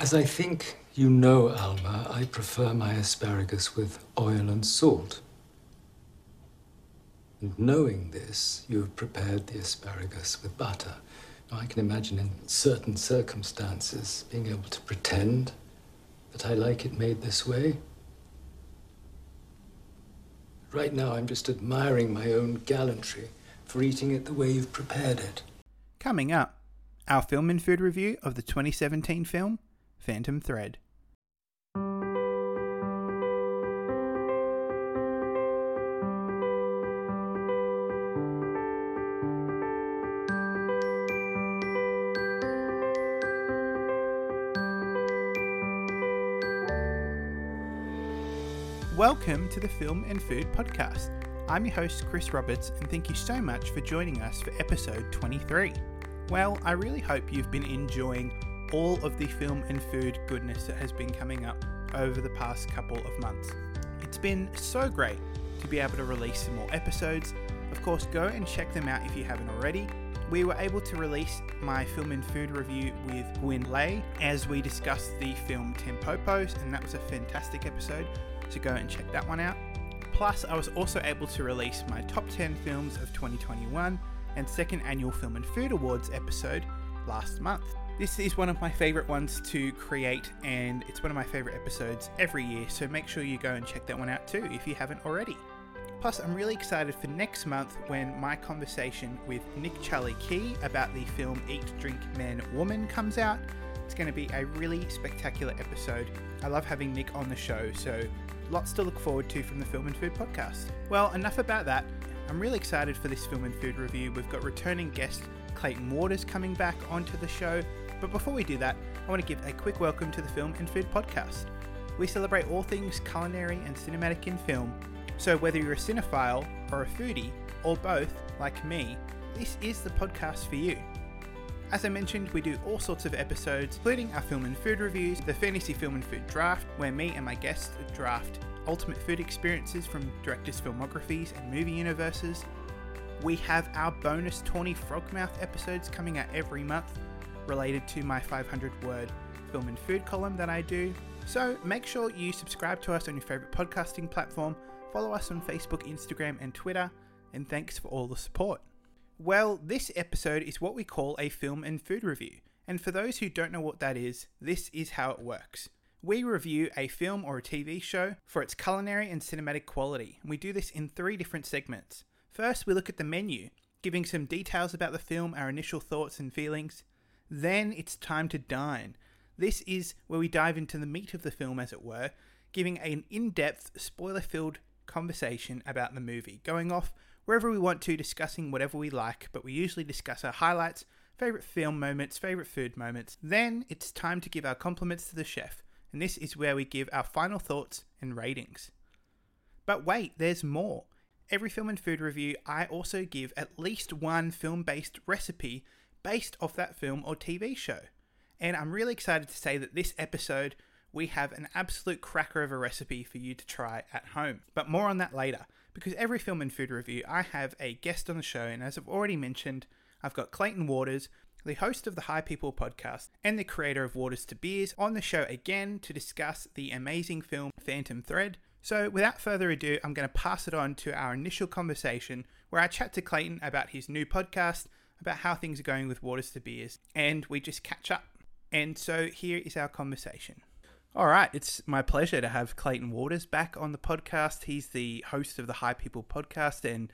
As I think you know, Alma, I prefer my asparagus with oil and salt. And knowing this, you have prepared the asparagus with butter. Now, I can imagine in certain circumstances being able to pretend that I like it made this way. Right now, I'm just admiring my own gallantry for eating it the way you've prepared it. Coming up, our film and food review of the 2017 film Phantom Thread. Welcome to the Film and Food Podcast. I'm your host, Chris Roberts, and thank you so much for joining us for episode 23. Well, I really hope you've been enjoying all of the film and food goodness that has been coming up over the past couple of months. It's been so great to be able to release some more episodes. Of course, go and check them out if you haven't already. We were able to release my film and food review with Gwyn Lay as we discussed the film Tampopo, and that was a fantastic episode, so go and check that one out. Plus, I was also able to release my top 10 films of 2021 and second annual Film and Food Awards episode last month. This is one of my favourite ones to create, and it's one of my favourite episodes every year, so make sure you go and check that one out too if you haven't already. Plus, I'm really excited for next month when my conversation with Nick Charlie Key about the film Eat, Drink, Man, Woman comes out. It's going to be a really spectacular episode. I love having Nick on the show, so lots to look forward to from the Film and Food podcast. Well, enough about that. I'm really excited for this film and food review. We've got returning guest Clayton Waters coming back onto the show. But before we do that, I want to give a quick welcome to the Film and Food Podcast. We celebrate all things culinary and cinematic in film, so whether you're a cinephile or a foodie, or both, like me, this is the podcast for you. As I mentioned, we do all sorts of episodes, including our film and food reviews, the Fantasy Film and Food Draft, where me and my guests draft ultimate food experiences from directors' filmographies and movie universes. We have our bonus Tawny Frogmouth episodes coming out every month, related to my 500 word film and food column that I do. So make sure you subscribe to us on your favourite podcasting platform, follow us on Facebook, Instagram, and Twitter, and thanks for all the support. Well, this episode is what we call a film and food review. And for those who don't know what that is, this is how it works. We review a film or a TV show for its culinary and cinematic quality. And we do this in three different segments. First, we look at the menu, giving some details about the film, our initial thoughts and feelings. Then it's time to dine. This is where we dive into the meat of the film, as it were, giving an in depth, spoiler filled conversation about the movie, going off wherever we want to, discussing whatever we like, but we usually discuss our highlights, favourite film moments, favourite food moments. Then it's time to give our compliments to the chef, and this is where we give our final thoughts and ratings. But wait, there's more. Every film and food review, I also give at least one film based recipe based off that film or TV show. And I'm really excited to say that this episode we have an absolute cracker of a recipe for you to try at home. But more on that later, because every film and food review I have a guest on the show, and as I've already mentioned, I've got Clayton Waters, the host of the High People podcast and the creator of Waters to Beers, on the show again to discuss the amazing film Phantom Thread. So, without further ado, I'm going to pass it on to our initial conversation where I chat to Clayton about his new podcast about how things are going with Waters to Beers, and we just catch up. And so here is our conversation. All right, it's my pleasure to have Clayton Waters back on the podcast. He's the host of the High People podcast and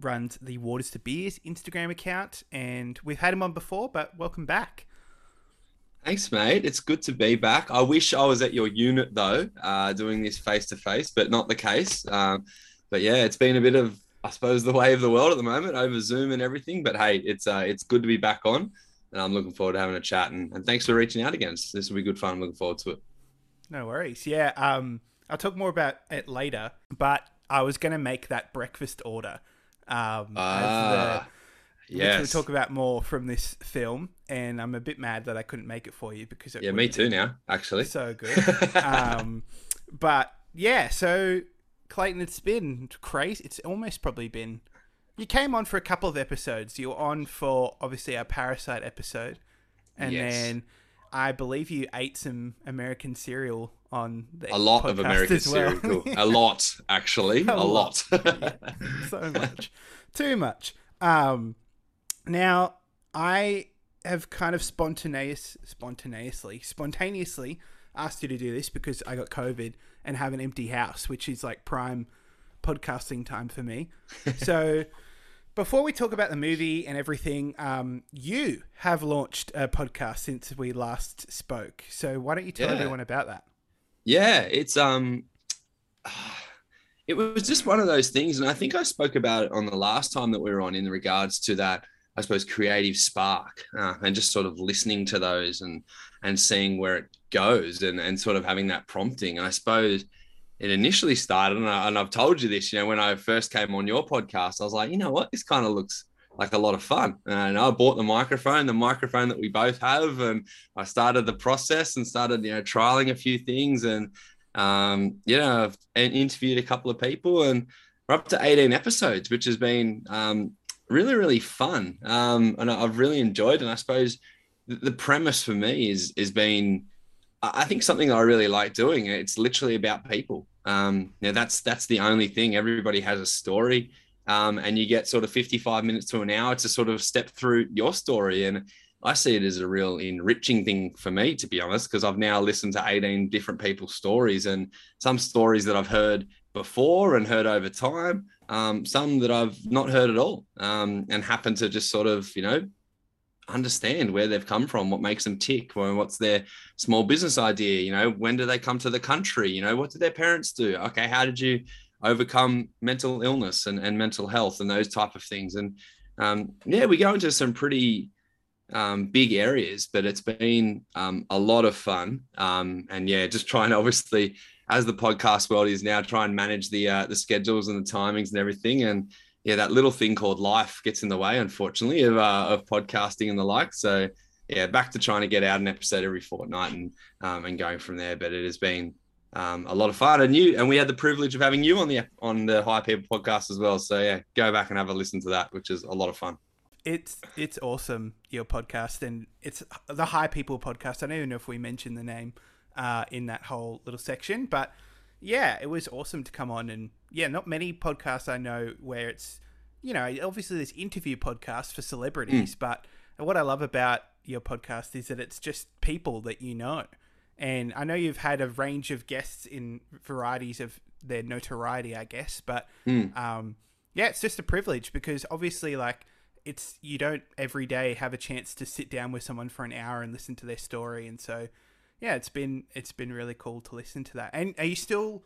runs the Waters to Beers Instagram account. And we've had him on before, but welcome back. Thanks, mate. It's good to be back. I wish I was at your unit though, uh, doing this face to face, but not the case. Um, but yeah, it's been a bit of I suppose the way of the world at the moment over Zoom and everything. But hey, it's uh, it's good to be back on, and I'm looking forward to having a chat. And, and thanks for reaching out again. This will be good fun. I'm looking forward to it. No worries. Yeah, um, I'll talk more about it later. But I was going to make that breakfast order. Um, ah, yes. We'll talk about more from this film, and I'm a bit mad that I couldn't make it for you because it yeah, me too. Now, actually, so good. um, but yeah, so Clayton, it's been crazy. It's almost probably been. You came on for a couple of episodes. You were on for obviously our Parasite episode, and Yes. then I believe you ate some American cereal on the a lot of American well. cereal. a lot, actually. A A, lot. Yeah, so much, too much. Um, now I have kind of spontaneous, spontaneously, spontaneously asked you to do this because I got COVID and have an empty house, which is like prime podcasting time for me. So. Before we talk about the movie and everything, um, you have launched a podcast since we last spoke. So why don't you tell Yeah. everyone about that? Yeah, it's um it was just one of those things and I think I spoke about it on the last time that we were on in regards to that I suppose creative spark uh, and just sort of listening to those and and seeing where it goes and and sort of having that prompting and I suppose it initially started and, I, and I've told you this you know when I first came on your podcast I was like you know what this kind of looks like a lot of fun and I bought the microphone the microphone that we both have and I started the process and started you know trialing a few things and um, you know, I've interviewed a couple of people and we're up to 18 episodes, which has been um, really, really fun. Um, and I've really enjoyed. And I suppose the, premise for me is is been I think something I really like doing. It's literally about people. Um, you know, that's that's the only thing. Everybody has a story. Um, and you get sort of 55 minutes to an hour to sort of step through your story. And I see it as a real enriching thing for me, to be honest, because I've now listened to 18 different people's stories and some stories that I've heard before and heard over time, um, some that I've not heard at all, um, and happen to just sort of, you know, understand where they've come from, what makes them tick, what's their small business idea, you know, when do they come to the country, you know, what did their parents do? Okay, how did you overcome mental illness and, and mental health and those type of things? And um, yeah, we go into some pretty um, big areas, but it's been um, a lot of fun. Um, and yeah, just trying to obviously, as the podcast world is now, try and manage the uh, the schedules and the timings and everything. And yeah, that little thing called life gets in the way, unfortunately, of uh, of podcasting and the like. So yeah, back to trying to get out an episode every fortnight and um, and going from there. But it has been um, a lot of fun, and you and we had the privilege of having you on the on the High People podcast as well. So yeah, go back and have a listen to that, which is a lot of fun. It's it's awesome your podcast and it's the High People podcast. I don't even know if we mentioned the name uh, in that whole little section, but yeah, it was awesome to come on and yeah, not many podcasts I know where it's you know obviously there's interview podcasts for celebrities, but what I love about your podcast is that it's just people that you know, and I know you've had a range of guests in varieties of their notoriety, I guess, but Mm. um, yeah, it's just a privilege because obviously, like, it's you don't every day have a chance to sit down with someone for an hour and listen to their story, and so yeah, it's been it's been really cool to listen to that. And are you still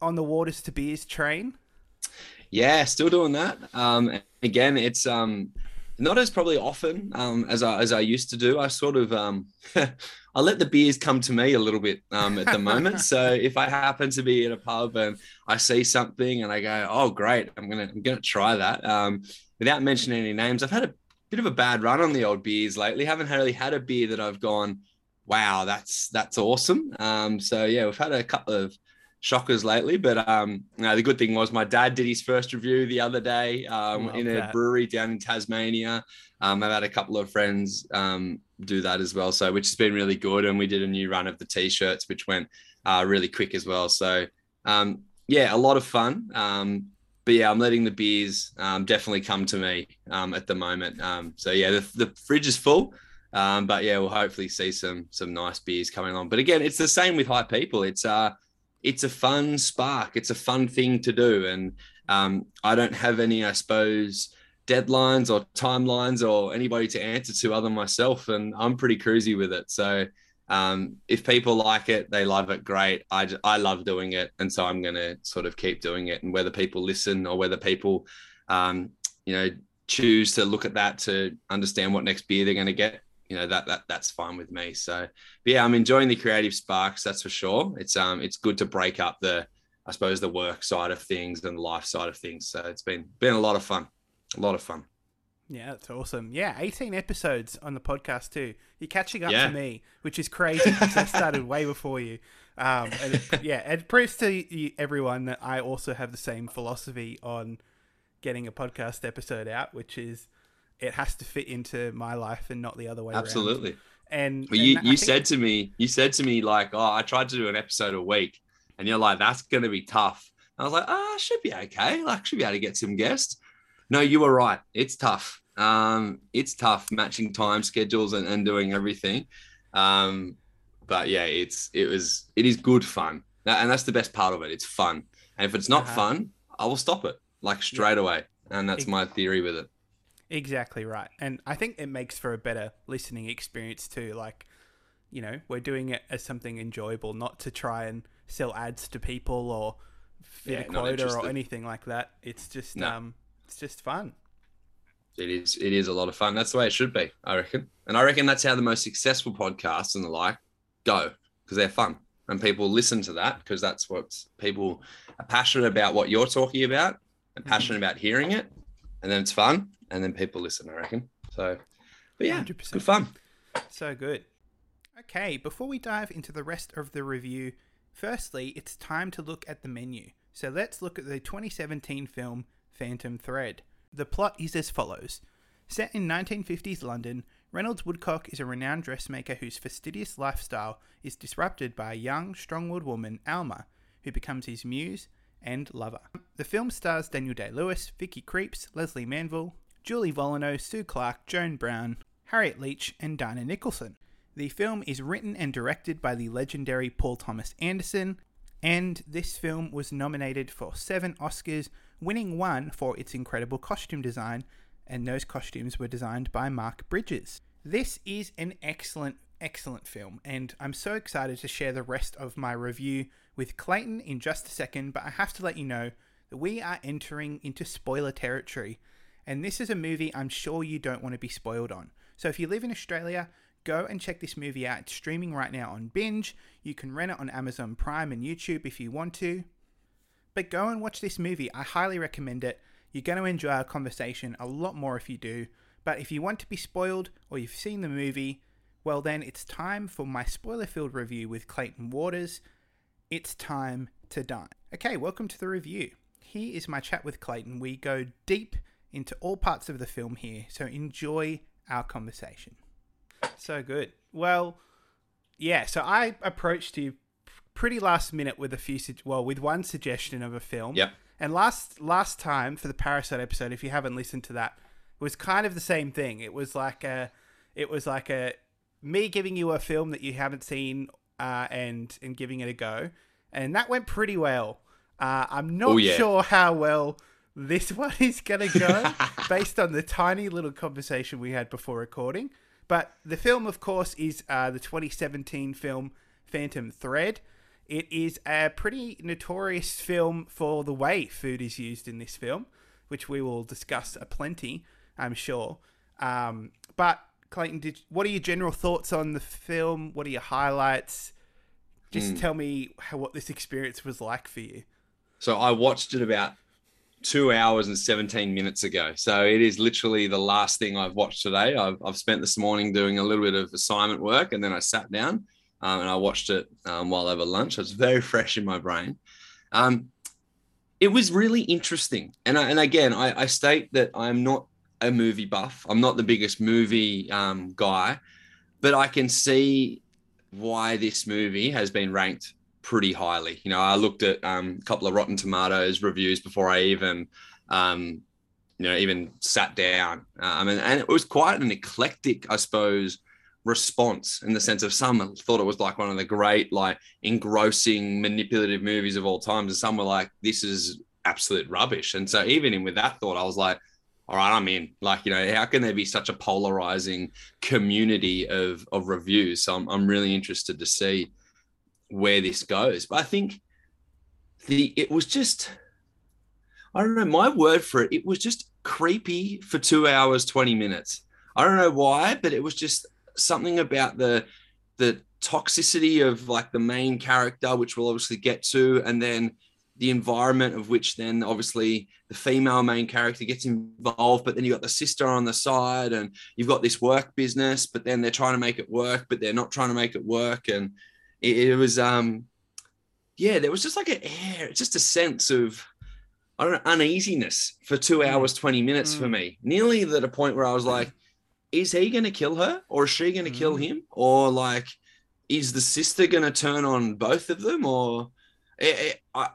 on the waters to beers train? Yeah, still doing that. Um, again, it's um, not as probably often um, as I as I used to do. I sort of um, I let the beers come to me a little bit um, at the moment. so if I happen to be in a pub and I see something and I go, "Oh, great! I'm gonna I'm gonna try that." Um, without mentioning any names, I've had a bit of a bad run on the old beers lately. Haven't really had a beer that I've gone, "Wow, that's that's awesome." Um, so yeah, we've had a couple of shockers lately. But um, no, the good thing was my dad did his first review the other day um, in a that. brewery down in Tasmania. Um, I've had a couple of friends um, do that as well, so which has been really good. And we did a new run of the t-shirts, which went uh, really quick as well. So um, yeah, a lot of fun. Um, but yeah, I'm letting the beers um, definitely come to me um, at the moment. Um, so yeah, the, the fridge is full. Um, but yeah, we'll hopefully see some some nice beers coming along. But again, it's the same with high people. It's uh it's a fun spark. It's a fun thing to do, and um, I don't have any, I suppose, deadlines or timelines or anybody to answer to other than myself, and I'm pretty cruisy with it. So um, if people like it, they love it. Great. I I love doing it, and so I'm going to sort of keep doing it. And whether people listen or whether people, um, you know, choose to look at that to understand what next beer they're going to get, you know, that that that's fine with me. So but yeah, I'm enjoying the creative sparks. That's for sure. It's um, it's good to break up the, I suppose, the work side of things and the life side of things. So it's been been a lot of fun, a lot of fun. Yeah, that's awesome. Yeah, 18 episodes on the podcast too. You're catching up Yeah. to me, which is crazy because I started way before you. Um, and it, yeah, it proves to everyone that I also have the same philosophy on getting a podcast episode out, which is it has to fit into my life and not the other way around. Absolutely. And, Well, you and you think- said to me, you said to me like, oh, I tried to do an episode a week, and you're like, that's gonna be tough. And I was like, ah, should be okay. Like, should be able to get some guests. No, you were right. It's tough. Um, it's tough matching time schedules and, and doing everything. Um, but yeah, it's it was it is good fun, and that's the best part of it. It's fun, and if it's not Uh-huh. fun, I will stop it like straight away. And that's my theory with it. Exactly right. And I think it makes for a better listening experience too. Like, you know, we're doing it as something enjoyable, not to try and sell ads to people or fit Yeah, a quota or anything like that. It's just No. um it's just fun. It is it is a lot of fun. That's the way it should be, I reckon. And I reckon that's how the most successful podcasts and the like go because they're fun and people listen to that because that's what people are passionate about what you're talking about and Mhm. passionate about hearing it, and then it's fun and then people listen. I reckon. So, but yeah, 100%. good fun. So good. Okay, before we dive into the rest of the review, firstly, it's time to look at the menu. So let's look at the 2017 film Phantom Thread. The plot is as follows Set in 1950s London, Reynolds Woodcock is a renowned dressmaker whose fastidious lifestyle is disrupted by a young, strong willed woman, Alma, who becomes his muse and lover. The film stars Daniel Day Lewis, Vicky Krieps, Lesley Manville, Julie Vollono, Sue Clark, Joan Brown, Harriet Leitch, and Dinah Nicholson. The film is written and directed by the legendary Paul Thomas Anderson, and this film was nominated for seven Oscars, winning one for its incredible costume design, and those costumes were designed by Mark Bridges. This is an excellent, excellent film, and I'm so excited to share the rest of my review with Clayton in just a second, but I have to let you know that we are entering into spoiler territory, and this is a movie I'm sure you don't want to be spoiled on. So if you live in Australia, go and check this movie out. It's streaming right now on Binge. You can rent it on Amazon Prime and YouTube if you want to. But go and watch this movie. I highly recommend it. You're going to enjoy our conversation a lot more if you do. But if you want to be spoiled or you've seen the movie, well, then it's time for my spoiler filled review with Clayton Waters. It's time to dine. Okay, welcome to the review. Here is my chat with Clayton. We go deep into all parts of the film here, so enjoy our conversation. So good. Well, yeah, so I approached you pretty last minute with a few sug- well, with one suggestion of a film. Yeah. And last last time for the Parasite episode, if you haven't listened to that, it was kind of the same thing. It was like a it was like a me giving you a film that you haven't seen uh, and and giving it a go, and that went pretty well. Uh, I'm not Oh, yeah. sure how well this one is gonna go based on the tiny little conversation we had before recording. But the film, of course, is uh, the 2017 film Phantom Thread. It is a pretty notorious film for the way food is used in this film, which we will discuss a plenty, I'm sure. Um, but Clayton, did what are your general thoughts on the film? What are your highlights? Just tell me how, what this experience was like for you. So I watched it about two hours and 17 minutes ago. So it is literally the last thing I've watched today. I've, I've spent this morning doing a little bit of assignment work and then I sat down um, and I watched it um, while over lunch. So it's very fresh in my brain. Um, it was really interesting. And, I, and again, I, I state that I'm not a movie buff. I'm not the biggest movie um, guy, but I can see why this movie has been ranked pretty highly. You know, I looked at um, a couple of Rotten Tomatoes reviews before I even, um, you know, even sat down. Um, and, and it was quite an eclectic, I suppose, response in the sense of some thought it was like one of the great, like engrossing, manipulative movies of all times, and some were like, "This is absolute rubbish." And so, even in with that thought, I was like. All right, I'm in. Like, you know, how can there be such a polarizing community of of reviews? So I'm, I'm really interested to see where this goes. But I think the it was just I don't know, my word for it, it was just creepy for two hours, 20 minutes. I don't know why, but it was just something about the the toxicity of like the main character, which we'll obviously get to, and then the environment of which then obviously the female main character gets involved, but then you've got the sister on the side, and you've got this work business, but then they're trying to make it work, but they're not trying to make it work. And it, it was um yeah, there was just like an air, just a sense of I don't know, uneasiness for two hours, 20 minutes for Mm. me. Nearly at a point where I was like, is he going to kill her or is she going to kill Mm. him or like is the sister going to turn on both of them or it, it, I,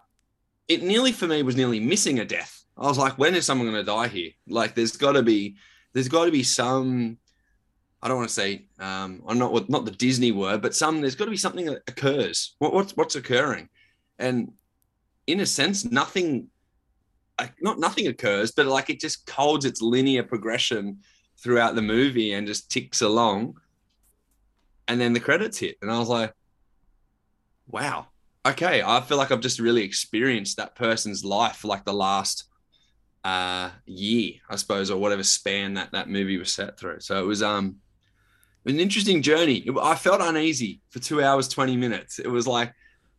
it nearly for me was nearly missing a death i was like when is someone going to die here like there's got to be there's got to be some i don't want to say um i'm not not the disney word but some there's got to be something that occurs what, what's what's occurring and in a sense nothing not nothing occurs but like it just holds its linear progression throughout the movie and just ticks along. And then the credits hit. And I was like, wow, okay. I feel like I've just really experienced that person's life for like the last uh year, I suppose, or whatever span that that movie was set through. So it was um an interesting journey. It- I felt uneasy for two hours, 20 minutes. It was like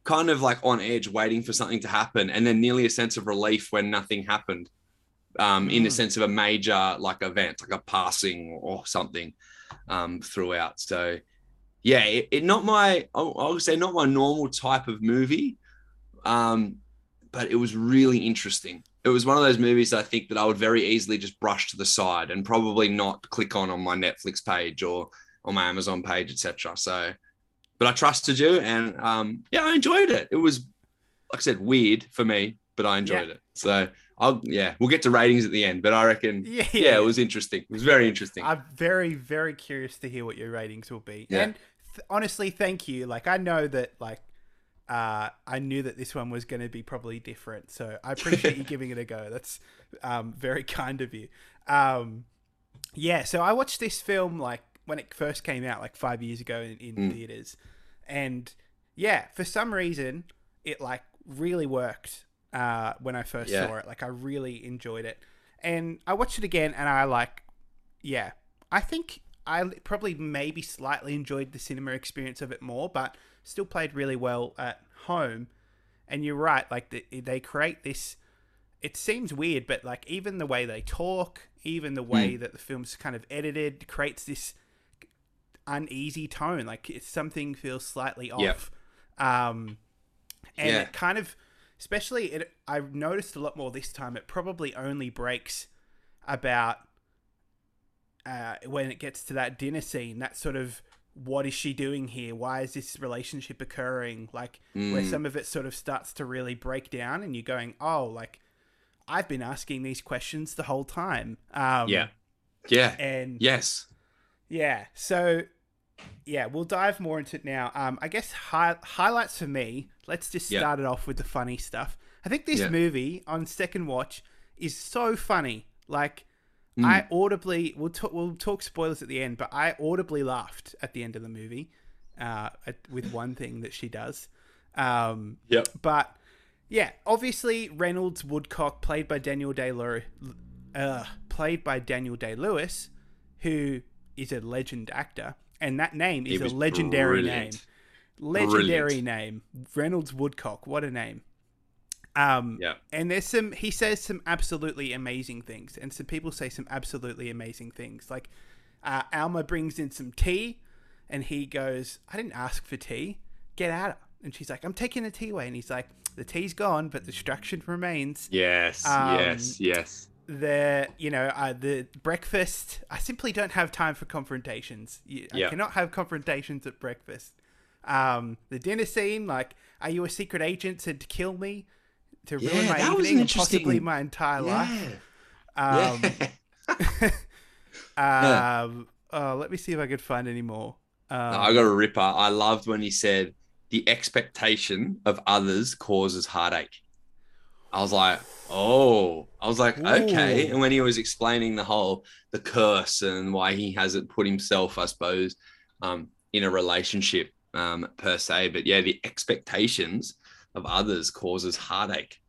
kind of like on edge, waiting for something to happen, and then nearly a sense of relief when nothing happened um, in the Mm. sense of a major like event, like a passing or something um, throughout. So, yeah, it, it not my I would say not my normal type of movie, um, but it was really interesting. It was one of those movies I think that I would very easily just brush to the side and probably not click on on my Netflix page or on my Amazon page, etc. So, but I trusted you, and um, yeah, I enjoyed it. It was, like I said, weird for me, but I enjoyed it. So I'll yeah, we'll get to ratings at the end, but I reckon Yeah, yeah, it was interesting. It was very interesting. I'm very, very curious to hear what your ratings will be. Yeah. And th- honestly, thank you. Like, I know that, like, uh, I knew that this one was going to be probably different. So I appreciate you giving it a go. That's um, very kind of you. Um, yeah, so I watched this film, like, when it first came out, like, five years ago in, in Mm. theaters. And yeah, for some reason, it, like, really worked uh, when I first Yeah. saw it. Like, I really enjoyed it. And I watched it again, and I, like, yeah, I think I probably maybe slightly enjoyed the cinema experience of it more, but still played really well at home. And you're right, like the, they create this. It seems weird, but like even the way they talk, even the way that the film's kind of edited, creates this uneasy tone. Like it's something feels slightly Yep. off. Um, and Yeah. it kind of, especially it, I've noticed a lot more this time. It probably only breaks about uh, when it gets to that dinner scene, that sort of what is she doing here? Why is this relationship occurring? Like where Mm. some of it sort of starts to really break down, and you're going, oh, like I've been asking these questions the whole time. Um, yeah, yeah, and yes, yeah, so yeah, we'll dive more into it now. Um, I guess hi- highlights for me. Let's just Yeah. start it off with the funny stuff. I think this Yeah. movie on second watch is so funny. Like, Mm. I audibly we'll talk we'll talk spoilers at the end, but I audibly laughed at the end of the movie uh, at, with one thing that she does. Um, yep, but yeah, obviously Reynolds Woodcock, played by Daniel Day uh, played by Daniel Day Lewis, who is a legend actor, and that name is a legendary brilliant. name. Legendary Brilliant. name, Reynolds Woodcock. What a name! Um, yeah, and there's some he says some absolutely amazing things and some people say some absolutely amazing things. Like uh, alma brings in some tea and he goes i didn't ask for tea. Get out and she's like i'm taking the tea away. And he's like the tea's gone but the distraction remains. Yes, Um, yes, yes. the you know uh, the breakfast i simply don't have time for confrontations. You- i Yeah. cannot have confrontations at breakfast. Um the dinner scene like are you a secret agent said to kill me to ruin Yeah, my that was evening an and possibly my entire life. Um um oh, let me see if i could find any more. Um, No, I got a ripper. I loved when he said the expectation of others causes heartache. I was like, oh, I was like, okay. And when he was explaining the whole the curse and why he hasn't put himself, I suppose, um, in a relationship um, per se, but yeah, the expectations of others causes heartache.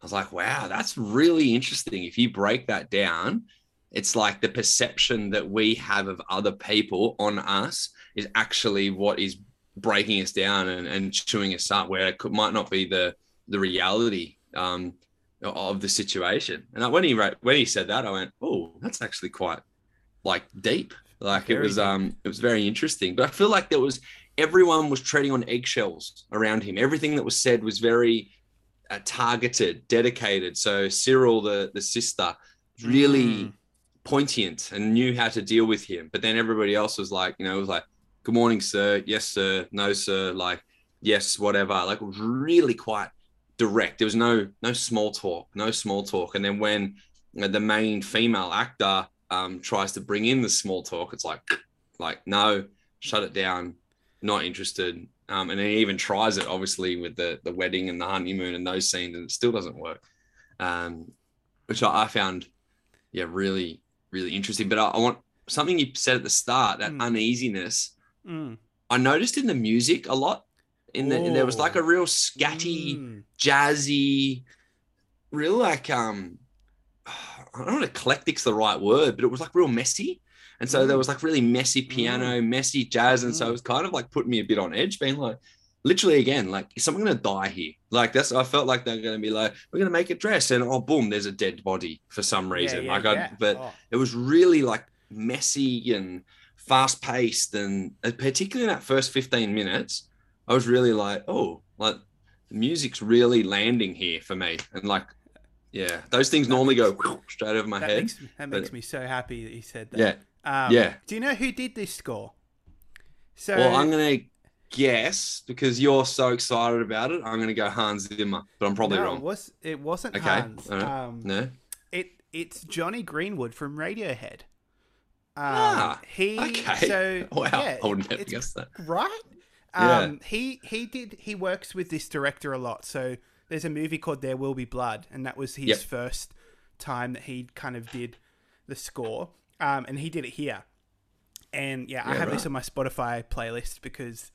I was like, wow, that's really interesting. If you break that down, it's like the perception that we have of other people on us is actually what is breaking us down and, and chewing us up where it could, might not be the the reality um, of the situation and when he wrote when he said that i went oh that's actually quite like deep like it was um it was very interesting but i feel like there was everyone was treading on eggshells around him everything that was said was very uh, targeted dedicated so cyril the the sister really Mm. poignant and knew how to deal with him. But then everybody else was like, you know, it was like, "Good morning, sir. Yes, sir. No, sir. Like, yes, whatever." Like, it was really quite direct. There was no no small talk, no small talk. And then when the main female actor um, tries to bring in the small talk, it's like, like no, shut it down, not interested. Um, and he even tries it, obviously, with the the wedding and the honeymoon and those scenes, and it still doesn't work. Um, which I, I found, yeah, really, really interesting. But I, I, want something you said at the start that mm. uneasiness. Mm. I noticed in the music a lot. In the, there was like a real scatty, mm. jazzy, real like um, I don't know, eclectic's the right word, but it was like real messy. And so there was like really messy piano, mm. messy jazz. And so it mm. was kind of like putting me a bit on edge, being like, literally again, like, is someone going to die here? Like, that's, I felt like they're going to be like, we're going to make a dress. And oh, boom, there's a dead body for some reason. Yeah, yeah, like, I, yeah. but oh. it was really like messy and fast paced. And uh, particularly in that first 15 minutes, I was really like, oh, like, the music's really landing here for me. And like, yeah, those things that normally makes, go straight over my that head. Makes, that makes me so happy that you said that. Yeah. Um, yeah. Do you know who did this score? So well, I'm gonna guess because you're so excited about it. I'm gonna go Hans Zimmer, but I'm probably no, wrong. It was it wasn't okay. Hans? Um, no. It it's Jonny Greenwood from Radiohead. Um, ah, he okay. so wow, yeah, I wouldn't have guessed that. Right? Yeah. Um, he he did he works with this director a lot. So there's a movie called There Will Be Blood, and that was his Yep. first time that he kind of did the score. Um, and he did it here. And yeah, I Yeah, have this on my Spotify playlist because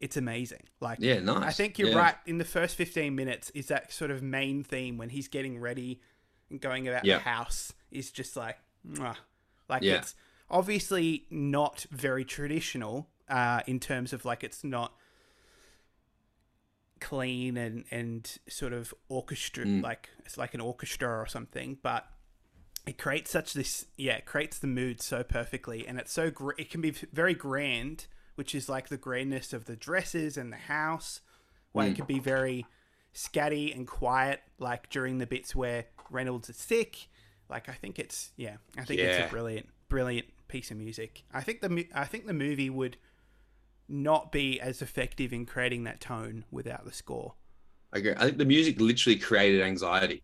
it's amazing. Like Yeah, nice. I think you're Yeah. right. In the first 15 minutes, is that sort of main theme when he's getting ready and going about Yeah. the house is just like, mwah. like Yeah. it's obviously not very traditional uh, in terms of like it's not clean and and sort of orchestra Mm. like it's like an orchestra or something, but it creates such this yeah it creates the mood so perfectly and it's so gr- it can be very grand which is like the grandness of the dresses and the house. Where it Mm. can be very scatty and quiet like during the bits where reynolds is sick. Like i think it's yeah i think it's a brilliant brilliant piece of music. I think the i think the movie would not be as effective in creating that tone without the score. I agree. I think the music literally created anxiety,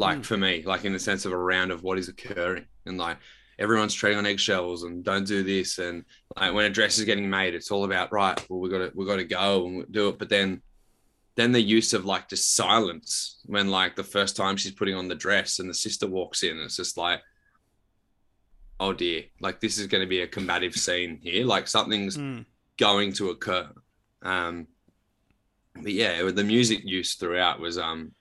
like Mm. for me, like in the sense of around of what is occurring, and like everyone's treading on eggshells and don't do this, and like when a dress is getting made, it's all about right. Well, we got to we got to go and do it, but then then the use of like just silence when like the first time she's putting on the dress and the sister walks in, it's just like. Oh dear! Like this is going to be a combative scene here. Like something's Mm. going to occur. Um, but yeah, the music use throughout was um,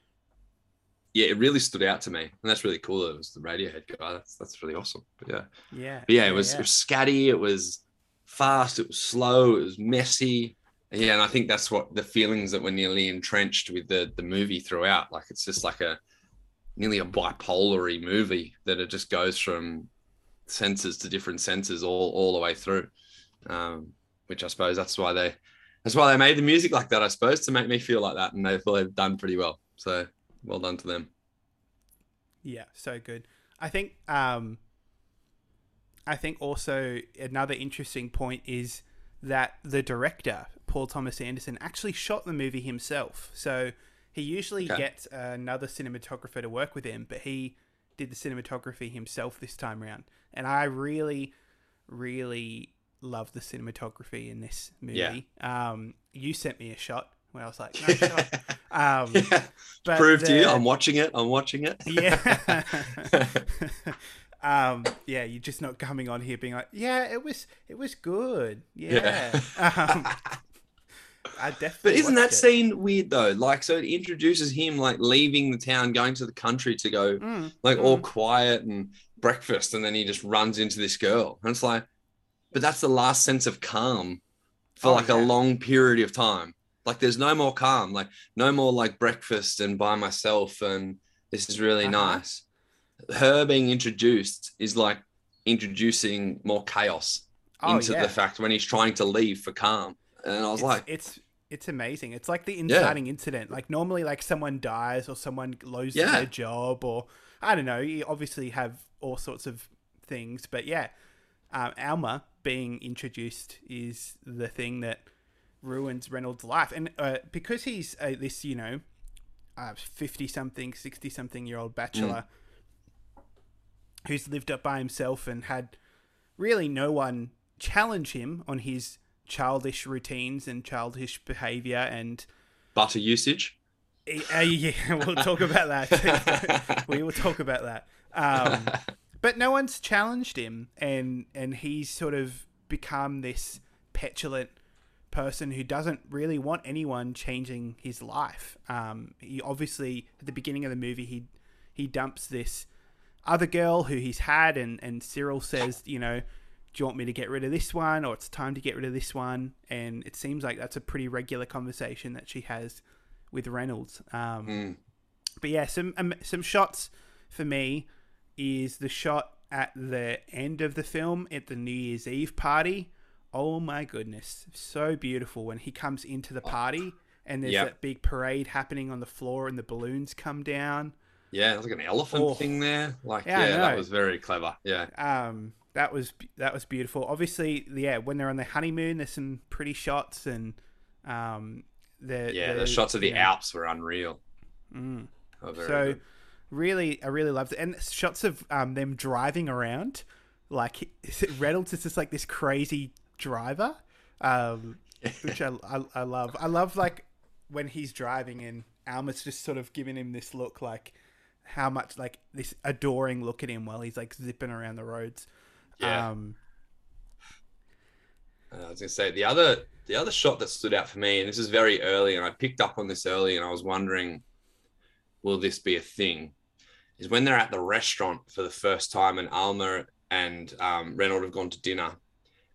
yeah, it really stood out to me, and that's really cool. It was the Radiohead guy. That's that's really awesome. But yeah, yeah but yeah, it was it was scatty. It was fast. It was slow. It was messy. Yeah, and I think that's what the feelings that were nearly entrenched with the the movie throughout. Like it's just like a nearly a bipolary movie that it just goes from senses to different senses all all the way through. Um, which I suppose that's why they that's why they made the music like that. I suppose to make me feel like that, and they feel they've done pretty well. So well done to them. Yeah, so good. I think um I think also another interesting point is that the director, Paul Thomas Anderson, actually shot the movie himself. So he usually Okay. gets another cinematographer to work with him, but he did the cinematography himself this time around. And I really, really love the cinematography in this movie. Um, you sent me a shot where I was like, no shot. Um, yeah. but Prove to you, I'm watching it. I'm watching it. yeah. um, yeah, you're just not coming on here being like, yeah, it was, it was good. Yeah. um, I definitely. But isn't that it. scene weird though? Like, so it introduces him like leaving the town, going to the country to go Mm, like all mm. quiet and breakfast, and then he just runs into this girl, and it's like, but that's the last sense of calm for Oh, like yeah. a long period of time. Like, there's no more calm, like no more like breakfast and by myself, and this is really Uh-huh. nice. Her being introduced is like introducing more chaos Oh, into yeah. the fact when he's trying to leave for calm, and I was it's, like, it's it's amazing. It's like the inciting incident. Like normally, like someone dies or someone loses Yeah. their job, or I don't know. You obviously have all sorts of things. But yeah, um, Alma being introduced is the thing that ruins Reynolds' life, and uh, because he's uh, this, you know, fifty something, sixty something year old bachelor mm. who's lived up by himself and had really no one challenge him on his childish routines and childish behavior and butter usage. Uh, yeah, we'll talk about that. we will talk about that. Um, but no one's challenged him, and and he's sort of become this petulant person who doesn't really want anyone changing his life. Um, he obviously at the beginning of the movie he he dumps this other girl who he's had, and and Cyril says, you know, do you want me to get rid of this one, or it's time to get rid of this one? And it seems like that's a pretty regular conversation that she has with Reynolds. Um, mm. But yeah, some um, some shots for me is the shot at the end of the film at the New Year's Eve party. Oh my goodness, so beautiful when he comes into the party and there's yep. that big parade happening on the floor and the balloons come down. Yeah, there's like an elephant oh. thing there. Like, yeah, yeah that was very clever. Yeah. Um, that was that was beautiful. Obviously, yeah, when they're on their honeymoon, there's some pretty shots and um, the yeah, the, the shots of the know, Alps were unreal. Mm. Oh, so good. really, I really loved it, and shots of um, them driving around. Like Reynolds is just like this crazy driver, um, which I, I, I love. I love like when he's driving and Alma's just sort of giving him this look like how much like this adoring look at him while he's like zipping around the roads. Yeah. Um, I was gonna say the other the other shot that stood out for me, and this is very early, and I picked up on this early, and I was wondering, will this be a thing? Is when they're at the restaurant for the first time, and Alma and um, Reynolds have gone to dinner,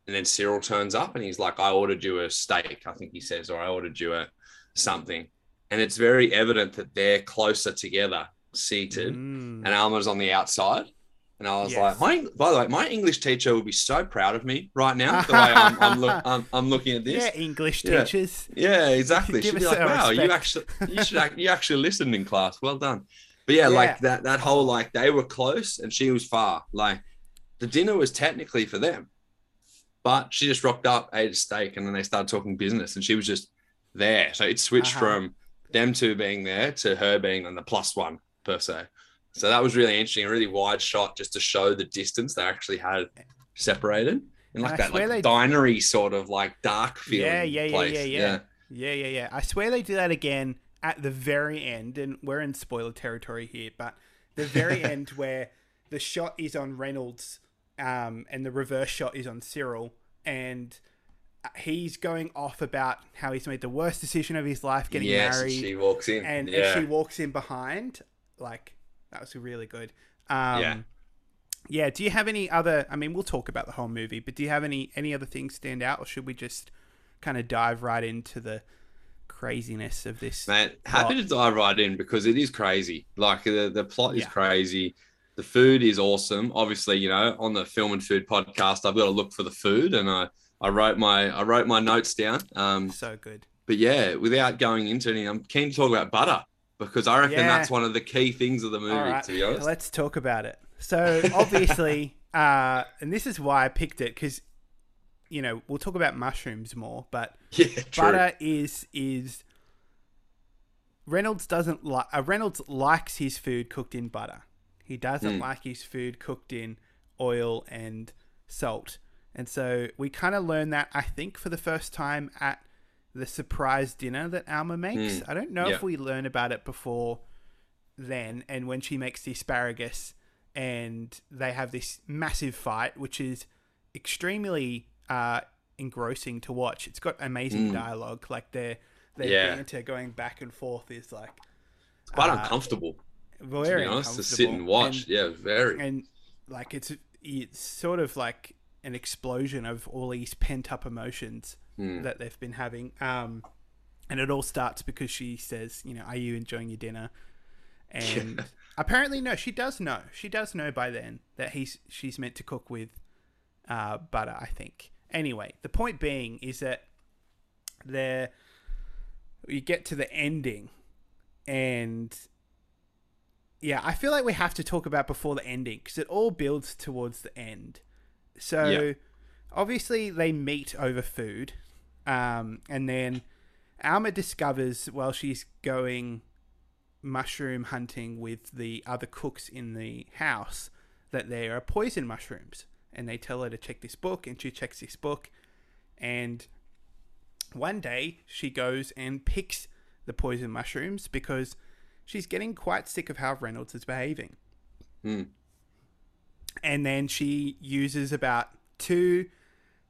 and then Cyril turns up, and he's like, "I ordered you a steak," I think he says, or "I ordered you a something," and it's very evident that they're closer together, seated, mm. and Alma's on the outside. And I was yes. like, my, by the way, my English teacher would be so proud of me right now. The way I'm, I'm, look, I'm, I'm looking at this. Yeah, English teachers. Yeah, exactly. She'd be like, wow, respect. you actually, you should, you actually listened in class. Well done. But yeah, yeah, like that, that whole, like they were close and she was far. Like the dinner was technically for them, but she just rocked up, ate a steak, and then they started talking business, and she was just there. So it switched uh-huh. from them two being there to her being on the plus one per se. So that was really interesting, a really wide shot just to show the distance they actually had separated. And like that like they... dinery sort of like dark feeling. Yeah, yeah, yeah, yeah, yeah. Yeah, yeah, yeah. I swear they do that again at the very end, and we're in spoiler territory here, but the very end where the shot is on Reynolds, um, and the reverse shot is on Cyril, and he's going off about how he's made the worst decision of his life getting yes, married. She walks in, and yeah. she walks in behind, like that was really good. Um, yeah. Yeah. Do you have any other? I mean, we'll talk about the whole movie, but do you have any any other things stand out, or should we just kind of dive right into the craziness of this? Man, happy to dive right in because it is crazy. Like the the plot is yeah. crazy. The food is awesome. Obviously, you know, on the film and food podcast, I've got to look for the food, and I I wrote my I wrote my notes down. Um, so good. But yeah, without going into any, I'm keen to talk about butter because I reckon yeah. that's one of the key things of the movie. Right. To be honest, let's talk about it. So obviously, uh, and this is why I picked it because you know we'll talk about mushrooms more, but yeah, butter is is Reynolds doesn't like uh, Reynolds likes his food cooked in butter. He doesn't mm. like his food cooked in oil and salt. And so we kind of learn that I think for the first time at the surprise dinner that Alma makes. Mm. I don't know yeah. if we learn about it before then, and when she makes the asparagus, and they have this massive fight, which is extremely uh, engrossing to watch. It's got amazing mm. dialogue, like their their yeah. banter going back and forth is like it's quite uh, uncomfortable. Very to be honest, to sit and watch. And, yeah, very. And like it's it's sort of like an explosion of all these pent up emotions mm. that they've been having. Um, and it all starts because she says, you know, are you enjoying your dinner? And yeah. apparently, no, she does know. She does know by then that he's she's meant to cook with uh, butter. I think. Anyway, the point being is that there you get to the ending, and yeah, I feel like we have to talk about before the ending because it all builds towards the end. So Yeah. obviously they meet over food, um, and then Alma discovers while she's going mushroom hunting with the other cooks in the house that there are poison mushrooms, and they tell her to check this book, and she checks this book, and one day she goes and picks the poison mushrooms because she's getting quite sick of how Reynolds is behaving. Hmm. And then she uses about two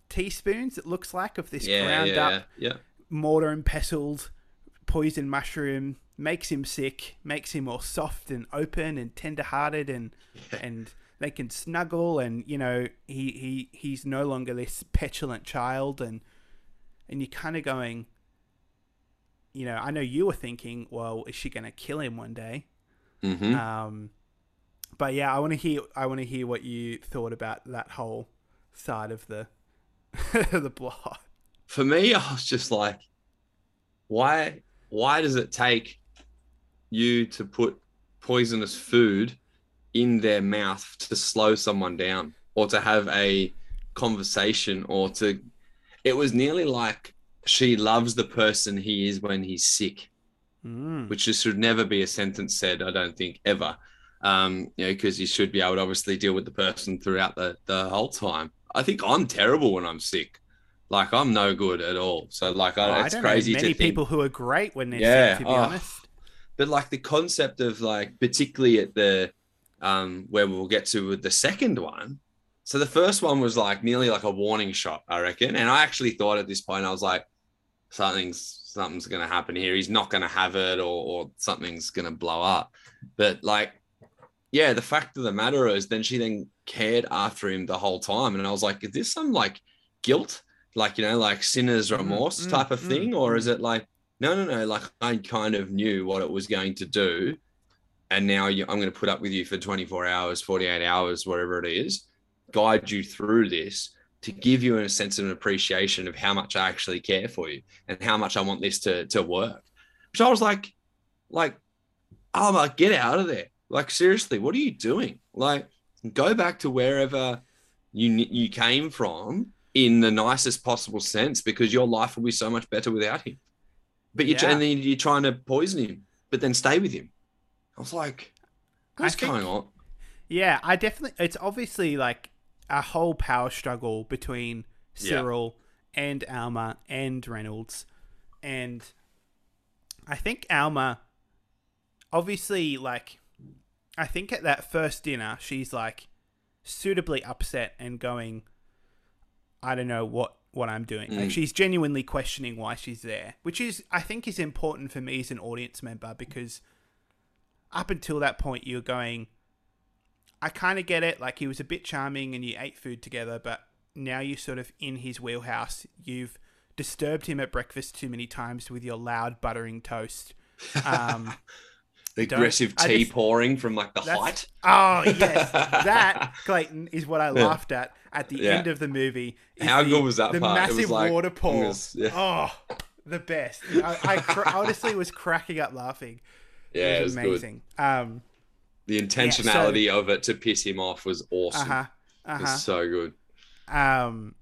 teaspoons, it looks like, of this Yeah, ground yeah, up yeah. mortar and pestled poison mushroom, makes him sick, makes him all soft and open and tender hearted and and they can snuggle and you know, he, he he's no longer this petulant child and and you're kinda going you know, I know you were thinking, well, is she gonna kill him one day? hmm Um, but yeah, I want to hear. I want to hear what you thought about that whole side of the the plot. For me, I was just like, why? Why does it take you to put poisonous food in their mouth to slow someone down, or to have a conversation, or to? It was nearly like she loves the person he is when he's sick. Mm. which should never be a sentence said. I don't think ever, um, you know, because you should be able to obviously deal with the person throughout the the whole time. I think I'm terrible when I'm sick, like I'm no good at all. So like, Oh, I, I it's don't crazy know many think. people who are great when they're Yeah, sick. To be oh. honest, But like the concept of like, particularly at the um where we'll get to with the second one. So the first one was like nearly like a warning shot, I reckon. And I actually thought at this point, I was like, something's something's gonna happen here. He's not gonna have it, or or something's gonna blow up. But like, yeah, the fact of the matter is, then she then cared after him the whole time, and I was like, is this some like guilt, like you know, like sinner's Mm, remorse mm, type of mm, thing, or mm. is it like, no, no, no, like I kind of knew what it was going to do, and now you, I'm going to put up with you for 24 hours, 48 hours, whatever it is, guide you through this to give you a sense of an appreciation of how much I actually care for you and how much I want this to to work. So I was like, like, oh my, get out of there! Like seriously, what are you doing? Like, go back to wherever you you came from in the nicest possible sense because your life will be so much better without him. But you Yeah. and then you're trying to poison him, but then stay with him. I was like, I what's think- going on? yeah, I definitely. It's obviously like a whole power struggle between Yeah. Cyril and Alma and Reynolds, and I think Alma, obviously, like, I think at that first dinner, she's like suitably upset and going, I don't know what what I'm doing. Like Mm. she's genuinely questioning why she's there, which is I think is important for me as an audience member because up until that point you're going I kind of get it like he was a bit charming and you ate food together but now you're sort of in his wheelhouse. You've disturbed him at breakfast too many times with your loud buttering toast. Um the aggressive tea just- pouring from like the height. Oh yes, that Clayton is what I laughed at at the Yeah. end of the movie. How the- good was that The part? It was massive like- it was- yeah. Oh, the best. I, I cr- honestly was cracking up laughing. Yeah, it it was, was good. amazing. Um, The intentionality of it to piss him off was awesome. uh huh, uh It huh. was so good. Um,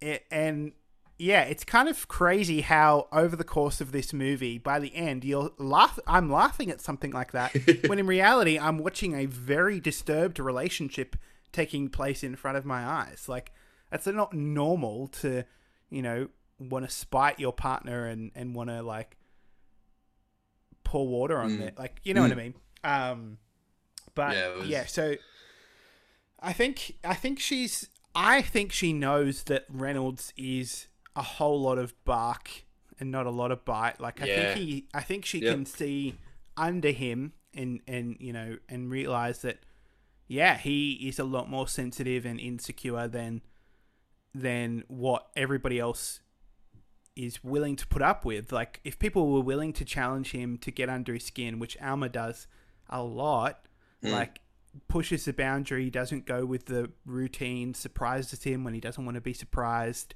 it, and yeah, it's kind of crazy how over the course of this movie, by the end, you'll laugh. I'm laughing at something like that when in reality, I'm watching a very disturbed relationship taking place in front of my eyes. Like that's not normal to, you know, want to spite your partner and and want to like pour water on Mm. it. Like you know what I Mm. mean. Um, but Yeah, was- yeah, so I think I think she's I think she knows that Reynolds is a whole lot of bark and not a lot of bite. Like I Yeah. think he I think she Yep. can see under him and and you know and realize that yeah, he is a lot more sensitive and insecure than than what everybody else is willing to put up with. Like if people were willing to challenge him to get under his skin, which Alma does a lot, Mm. like pushes the boundary, doesn't go with the routine, surprises him when he doesn't want to be surprised.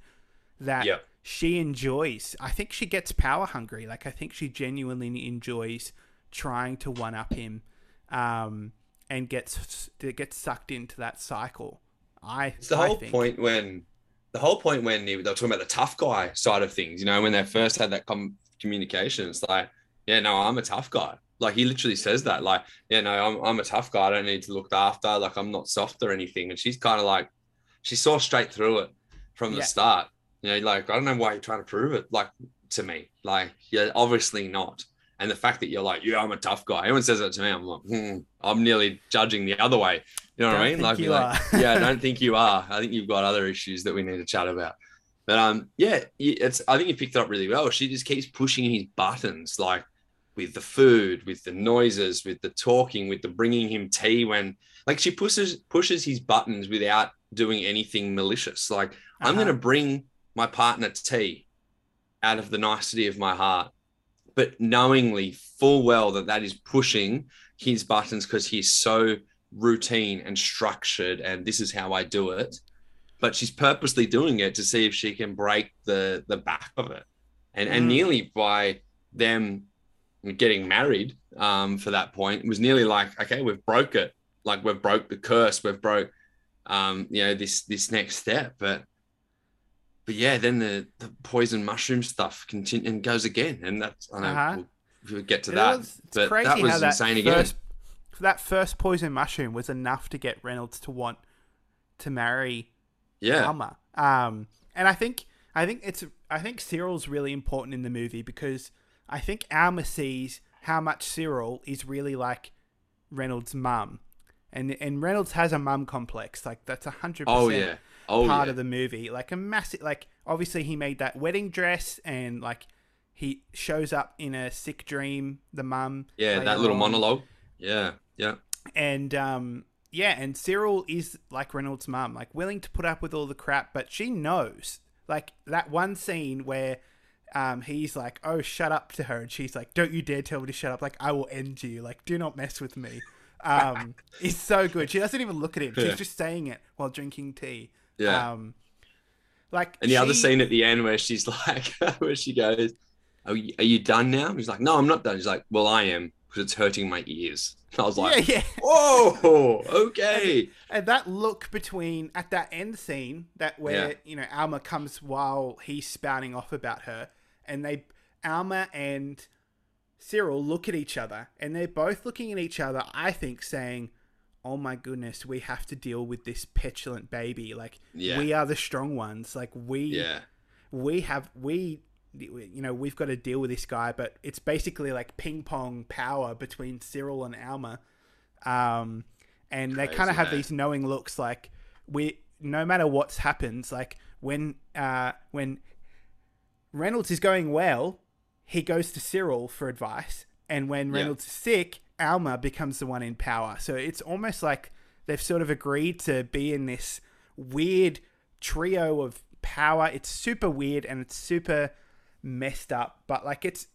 That Yep. she enjoys. I think she gets power hungry. Like I think she genuinely enjoys trying to one up him um, and gets gets sucked into that cycle. I It's the I whole think. point when the whole point when they were talking about the tough guy side of things. You know, when they first had that com- communication, it's like, yeah, no, I'm a tough guy. Like he literally says that, like, you know, I'm I'm a tough guy. I don't need to look after. Like I'm not soft or anything. And she's kind of like, she saw straight through it from the Yeah. start. You know, like I don't know why you're trying to prove it, like to me. Like you're obviously not. And the fact that you're like, yeah, I'm a tough guy. Everyone says that to me. I'm like, hmm, I'm nearly judging the other way. You know what I mean? Like, like, yeah, I don't think you are. I think you've got other issues that we need to chat about. But um, yeah, it's. I think you picked it up really well. She just keeps pushing his buttons, like with the food, with the noises, with the talking, with the bringing him tea when, like, she pushes pushes his buttons without doing anything malicious. Like, I'm Uh-huh. going to bring my partner tea out of the nicety of my heart, but knowingly full well that that is pushing his buttons because he's so routine and structured and this is how I do it. But she's purposely doing it to see if she can break the the back of it. And and Mm. nearly by them getting married um for that point it was nearly like okay we've broke it. Like we've broke the curse. We've broke um you know this this next step. But but yeah then the the poison mushroom stuff continue and goes again. And that's i know Uh-huh. we'll, we'll get to It that was- it's but crazy that was that insane again. first, That first poison mushroom was enough to get Reynolds to want to marry yeah. Um, and I think I think it's I think Cyril's really important in the movie because I think Alma sees how much Cyril is really like Reynolds' mum, and and Reynolds has a mum complex. Like that's a hundred oh percent oh part yeah of the movie. Like a massive like obviously he made that wedding dress and like he shows up in a sick dream. The mum yeah that little on. monologue yeah yeah and um yeah and cyril is like reynolds mum like willing to put up with all the crap but she knows like that one scene where um he's like oh shut up to her and she's like don't you dare tell me to shut up. Like i will end you. Like do not mess with me. Um it's so good. She doesn't even look at him. She's Yeah. just saying it while drinking tea. Yeah. Um like and the other scene at the end where she's like where she goes are you, are you done now? He's like no i'm not done. He's like well i am because it's hurting my ears. I was like yeah yeah. Whoa okay. And that look between at that end scene that where Yeah. you know Alma comes while he's spouting off about her, and they Alma and Cyril look at each other, and they're both looking at each other. I think saying, "Oh my goodness, we have to deal with this petulant baby. Like Yeah. we are the strong ones. Like we yeah we have we." You know, we've got to deal with this guy, but it's basically like ping pong power between Cyril and Alma. Um, and they kind of have these knowing looks like we no matter what's happens like when uh when reynolds is going well he goes to cyril for advice and when Yeah. reynolds is sick alma becomes the one in power. So it's almost like they've sort of agreed to be in this weird trio of power. It's super weird and it's super messed up but like it's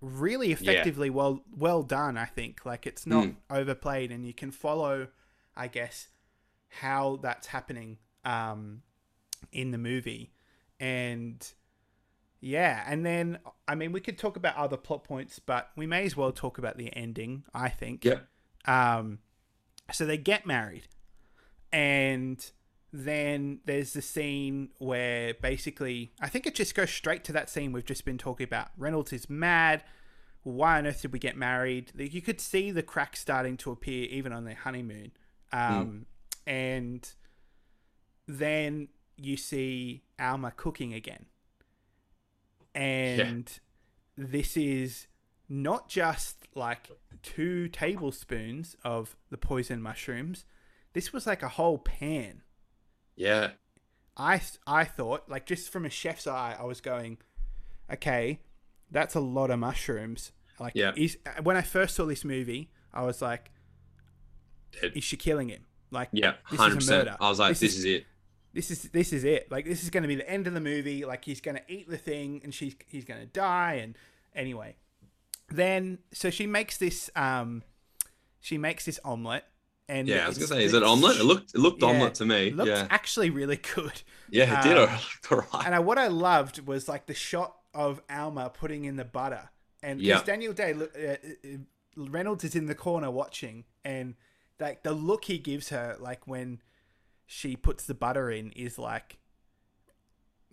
really effectively well well done i think. Like it's not Mm. overplayed and you can follow i guess how that's happening um in the movie. And yeah and then i mean we could talk about other plot points but we may as well talk about the ending i think yeah um, so they get married, and then there's the scene where basically I think it just goes straight to that scene we've just been talking about. Reynolds is mad. Why on earth did we get married? You could see the cracks starting to appear even on their honeymoon. Um, And then you see Alma cooking again. And this is not just like two tablespoons of the poison mushrooms. This was like a whole pan. yeah I I thought like just from a chef's eye, I was going, okay, that's a lot of mushrooms. Like, Yeah. is when I first saw this movie, I was like, is she killing him? Like, yeah this is a 100% murder. i was like This this, is- is it this is this is it. Like this is going to be the end of the movie. Like he's going to eat the thing, and she's he's going to die. And anyway, then so she makes this um, she makes this omelet. And yeah i was gonna say is it omelet it looked it looked yeah, omelet to me It looks yeah actually really good. yeah it did um, it looked all right And I, what I loved was like the shot of Alma putting in the butter, and Yeah. because Daniel Day uh, uh, Reynolds is in the corner watching, and like the look he gives her, like when she puts the butter in, is like,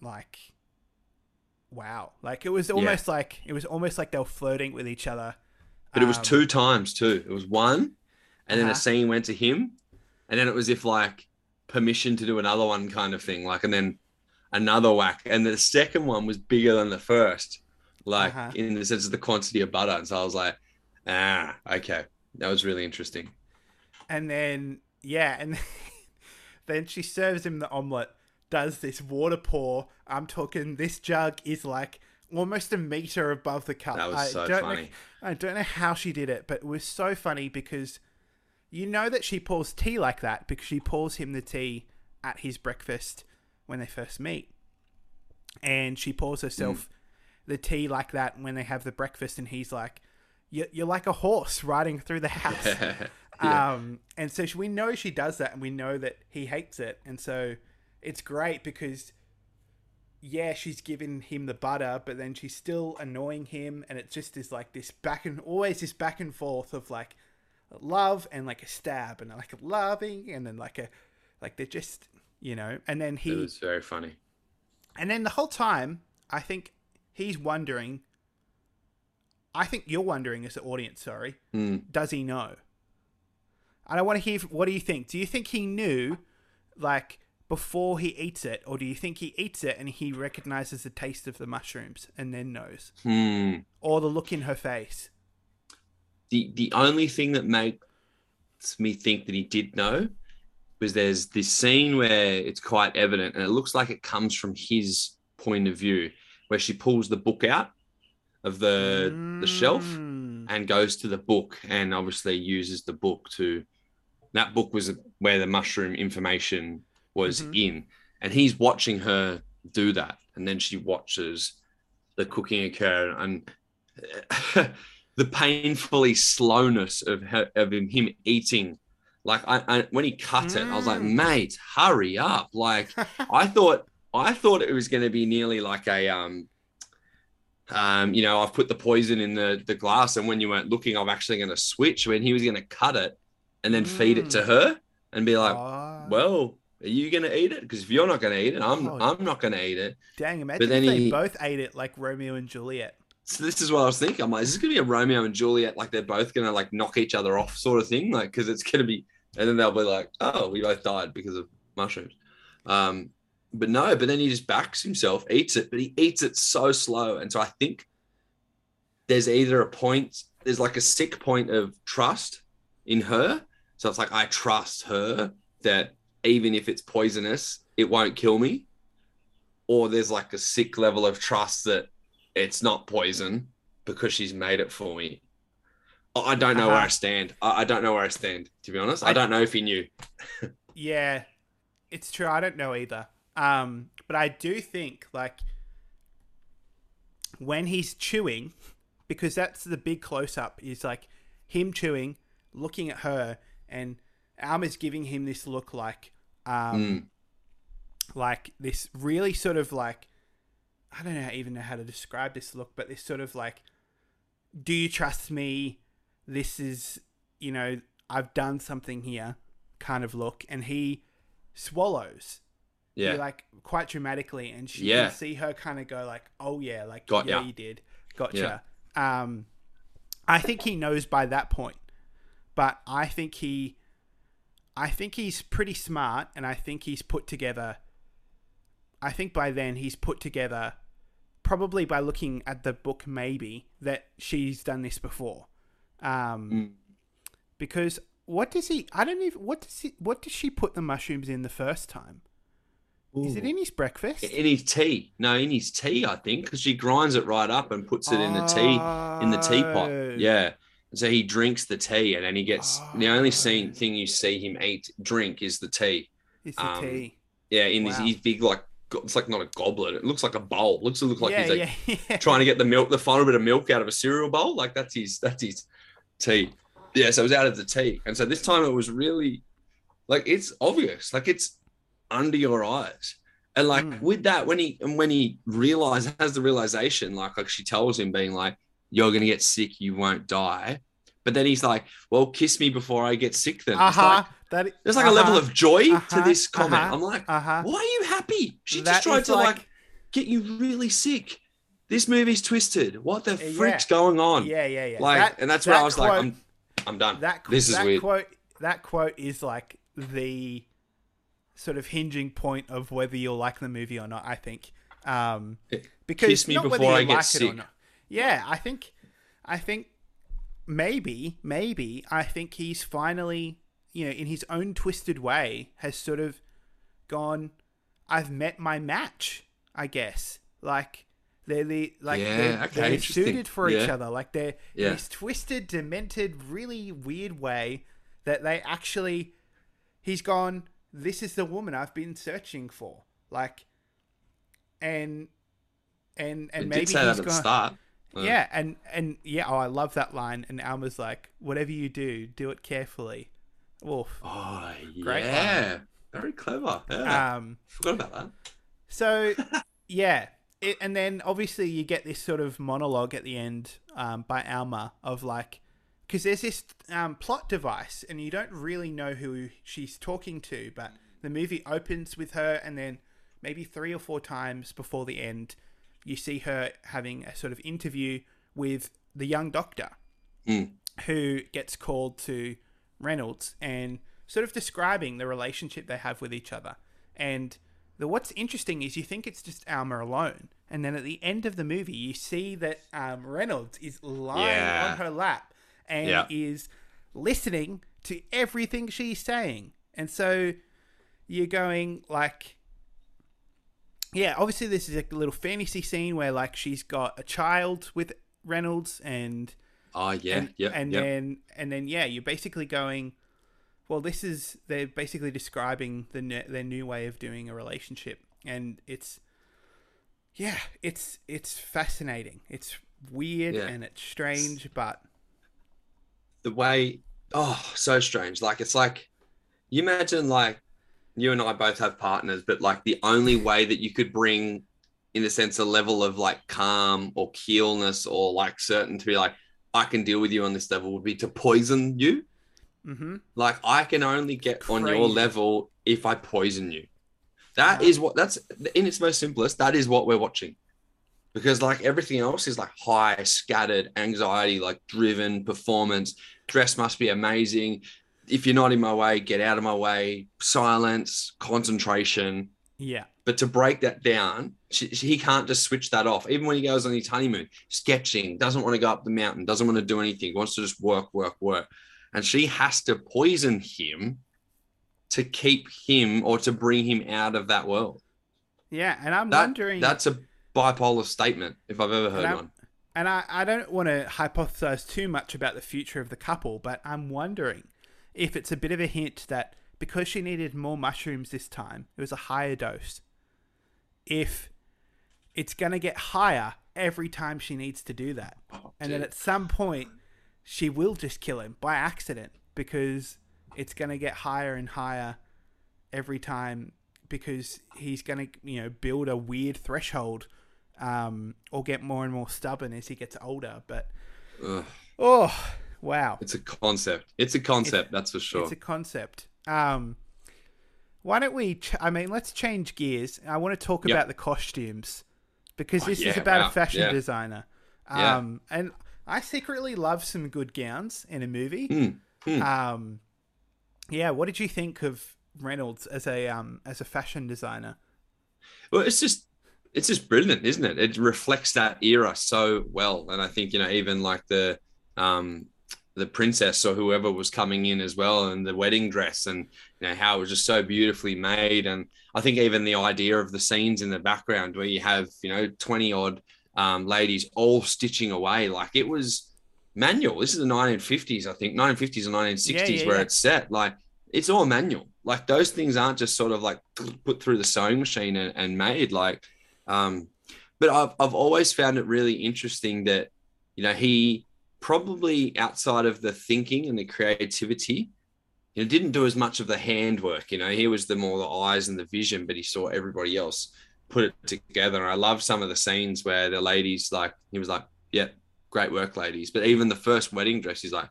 like, wow. Like it was almost like it was almost like they were flirting with each other. But it was Um, two times too. It was one, and then Uh-huh. a scene went to him, and then it was if like permission to do another one kind of thing. Like, and then another whack, and the second one was bigger than the first, like Uh-huh. in the sense of the quantity of butter. And so I was like, ah, okay, that was really interesting. And then yeah, and then she serves him the omelet, does this water pour. I'm talking this jug is like almost a meter above the cup. That was I so don't funny. Know, I don't know how she did it, but it was so funny because you know that she pours tea like that because she pours him the tea at his breakfast when they first meet. And she pours herself mm. the tea like that when they have the breakfast, and he's like, "You're, you're like a horse riding through the house." Yeah. Um, and so she, we know she does that, and we know that he hates it, and so it's great because yeah, she's giving him the butter, but then she's still annoying him, and it just is like this back and always this back and forth of like love and like a stab and like a loving and then like a like they're just you know, and then he it was very funny. and then the whole time, I think he's wondering. I think you're wondering as the audience. Sorry, Mm. does he know? And I want to hear. What do you think? Do you think he knew, like before he eats it, or do you think he eats it and he recognizes the taste of the mushrooms and then knows, Hmm. or the look in her face? the the only thing that makes me think that he did know was there's this scene where it's quite evident and it looks like it comes from his point of view where she pulls the book out of the the shelf Mm. and goes to the book and obviously uses the book to that book was where the mushroom information was Mhm. in. And he's watching her do that. And then she watches the cooking occur and the painfully slowness of her, of him, eating. Like I, I when he cut it i was like Mm. mate hurry up. Like I thought I thought it was going to be nearly like a um um you know I've put the poison in the the glass and when you weren't looking I'm actually going to switch. When he was going to cut it and then feed it to Mm. her and be like Oh, well are you going to eat it because if you're not going to eat it I'm Oh. I'm not going to eat it dang! Imagine then if they he- both ate it like Romeo and Juliet. so this is what I was thinking I'm like is this going to be a Romeo and Juliet like they're both going to like knock each other off sort of thing like because it's going to be and then they'll be like oh we both died because of mushrooms um but no, but then he just backs himself, eats it, but he eats it so slow. And so I think there's either a point, there's like a sick point of trust in her. So it's like, I trust her that even if it's poisonous, it won't kill me. Or there's like a sick level of trust that it's not poison because she's made it for me. I don't know where I Uh-huh. stand. I I don't know where I stand, to be honest. I I- don't know if he knew. Yeah, it's true. I don't know either. Um, but I do think like when he's chewing, because that's the big close up is like him chewing, looking at her, and Alma's giving him this look like, um, Mm. like this really sort of like, I don't know even know how to describe this look, but this sort of like, do you trust me? This is, you know, I've done something here, kind of look, and he swallows Yeah. yeah. like quite dramatically and she Yeah. can see her kind of go like oh yeah like Got yeah ya. you did gotcha um i think he knows by that point but i think he i think he's pretty smart and i think he's put together i think by then he's put together probably by looking at the book maybe that she's done this before um Mm. because what does he i don't even what does he what does she put the mushrooms in the first time is it in his breakfast? In his tea. No, in his tea, I think, because she grinds it right up and puts it in the tea in the teapot. Yeah. So he drinks the tea and then he gets the only scene Oh. thing you see him eat drink is the tea. It's the um, tea. Yeah, in Wow. his, his big like it's like not a goblet. It looks like a bowl. looks it looks like yeah, he's like yeah, yeah. trying to get the milk, the final bit of milk out of a cereal bowl. Like that's his that's his tea. Yeah, so it was out of the tea. And so this time it was really like it's obvious. Like it's under your eyes. And like Mm. with that, when he and when he realizes has the realization, like like she tells him being like, You're gonna get sick, you won't die. But then he's like, "Well, kiss me before I get sick." Then Uh It's like- That there's like a level of joy to Uh-huh, this comment. uh-huh, I'm like, uh huh. why are you happy? She That just tried to like, like- get you really sick. This movie's twisted. What the Yeah. freak's going on? Yeah, yeah, yeah. Like, That- and that's where that I was like, I'm, I'm done. that this is that weird. quote that quote is like the sort of hinging point of whether you'll like the movie or not. I think um, because Kiss me not before I get like it or sick. Yeah, I think I think maybe maybe I think he's finally you know in his own twisted way has sort of gone. I've met my match. I guess like. They're the like Yeah, they're, okay, they're suited for each other. Like they're Yeah. this twisted, demented, really weird way that they actually he's gone this is the woman i've been searching for like and and and It maybe did say that he's gone start. Yeah and and yeah oh i love that line and alma's like whatever you do do it carefully Wolf. Oh, Great yeah. Very clever. Yeah. um Forgot about that. So, yeah. It, and then obviously you get this sort of monologue at the end um, by Alma of like, because there's this um, plot device and you don't really know who she's talking to, but the movie opens with her and then maybe three or four times before the end, you see her having a sort of interview with the young doctor Mm. who gets called to Reynolds and sort of describing the relationship they have with each other. And the what's interesting is you think it's just Alma alone, and then at the end of the movie, you see that um, Reynolds is lying Yeah. on her lap and Yeah. is listening to everything she's saying. And so you're going like, yeah, obviously this is a little fantasy scene where like she's got a child with Reynolds and Oh, yeah. and, yeah. and yeah. then and then yeah, you're basically going. Well, this is they're basically describing the their new way of doing a relationship, and it's yeah, it's it's fascinating. It's weird Yeah. and it's strange, but the way oh so strange like it's like you imagine like you and i both have partners but like the only way that you could bring in a sense a level of like calm or keelness or like certain to be like i can deal with you on this level would be to poison you. Hmm like i can only get on your level if i poison you. That Uh-huh. is what that's in its most simplest that is what we're watching. Because like everything else is like high scattered anxiety like driven performance dress must be amazing if you're not in my way get out of my way silence concentration. Yeah, but to break that down she, she- he can't just switch that off. Even when he goes on his honeymoon sketching doesn't want to go up the mountain doesn't want to do anything wants to just work work work. And she has to poison him to keep him or to bring him out of that world. Yeah, and I'm that, wondering. that's a bipolar statement if i've ever heard And one. and I, I don't want to hypothesize too much about the future of the couple, but I'm wondering if it's a bit of a hint that because she needed more mushrooms this time, it was a higher dose. If it's going to get higher every time she needs to do that. Oh, And then at some point, she will just kill him by accident because it's going to get higher and higher every time because he's going to, you know, build a weird threshold um, or get more and more stubborn as he gets older. But, Ugh, oh, wow. it's a concept it's a concept that's for sure It's a concept. Um, why don't we? Ch- I mean, let's change gears. I want to talk Yep. about the costumes because Oh, this is about wow, a fashion yeah. designer. Yeah. Um, and I secretly love some good gowns in a movie. Mm, mm. Um, yeah. What did you think of Reynolds as a um as a fashion designer? Well, it's just it's just brilliant, isn't it? It reflects that era so well, and I think you know even like the um the princess or whoever was coming in as well, and the wedding dress, and you know how it was just so beautifully made, and I think even the idea of the scenes in the background where you have you know twenty odd um, ladies all stitching away, like it was manual. This is the 1950s, I think, 1950s or 1960s Yeah, yeah, where yeah. it's set. Like it's all manual. Like those things aren't just sort of like put through the sewing machine and, and made. Like, um, but I've I've always found it really interesting that you know he probably outside of the thinking and the creativity, you know, didn't do as much of the handwork. You know, he was the more the eyes and the vision, but he saw everybody else put it together. And I love some of the scenes where the ladies like he was like, "Yeah, great work, ladies." But even the first wedding dress, he's like,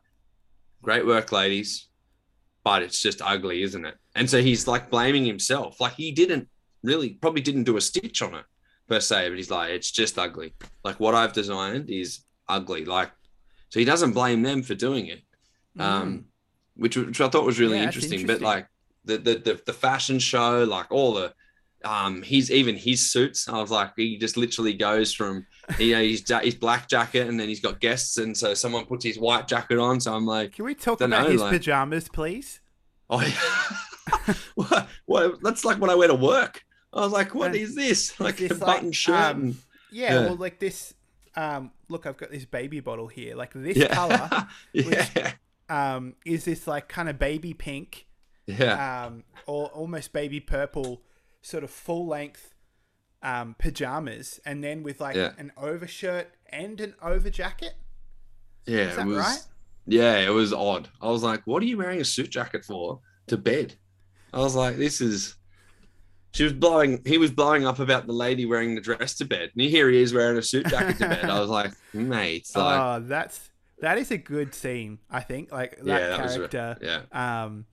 great work, ladies, but it's just ugly, isn't it? And so he's like blaming himself. Like he didn't really, probably didn't do a stitch on it per se, but he's like, it's just ugly. Like what I've designed is ugly. Like, so he doesn't blame them for doing it, um, which, which I thought was really. Yeah, that's interesting. But like the, the the the fashion show, like all the um, he's even his suits. I was like, he just literally goes from you know his his black jacket, and then he's got guests, and so someone puts his white jacket on. So I'm like, Can we talk about his like- pajamas, please? oh, yeah. what, what? That's like when I wear to work. I was like, what And is this? Like this a button like, shirt. um, and- Yeah, Yeah. well, like this. Um, look, I've got this baby bottle here. Like this yeah. color yeah. um, is this like kind of baby pink, Yeah. um, or almost baby purple, sort of full length um, pajamas, and then with like Yeah. an overshirt and an over jacket. Yeah. Is it that was, right? Yeah, it was odd. I was like, what are you wearing a suit jacket for to bed? I was like, this is. She was blowing. He was blowing up about the lady wearing the dress to bed, and here he is wearing a suit jacket to bed. I was like, mate, like, oh, that's that is a good scene. I think like that yeah, that was character. yeah, um,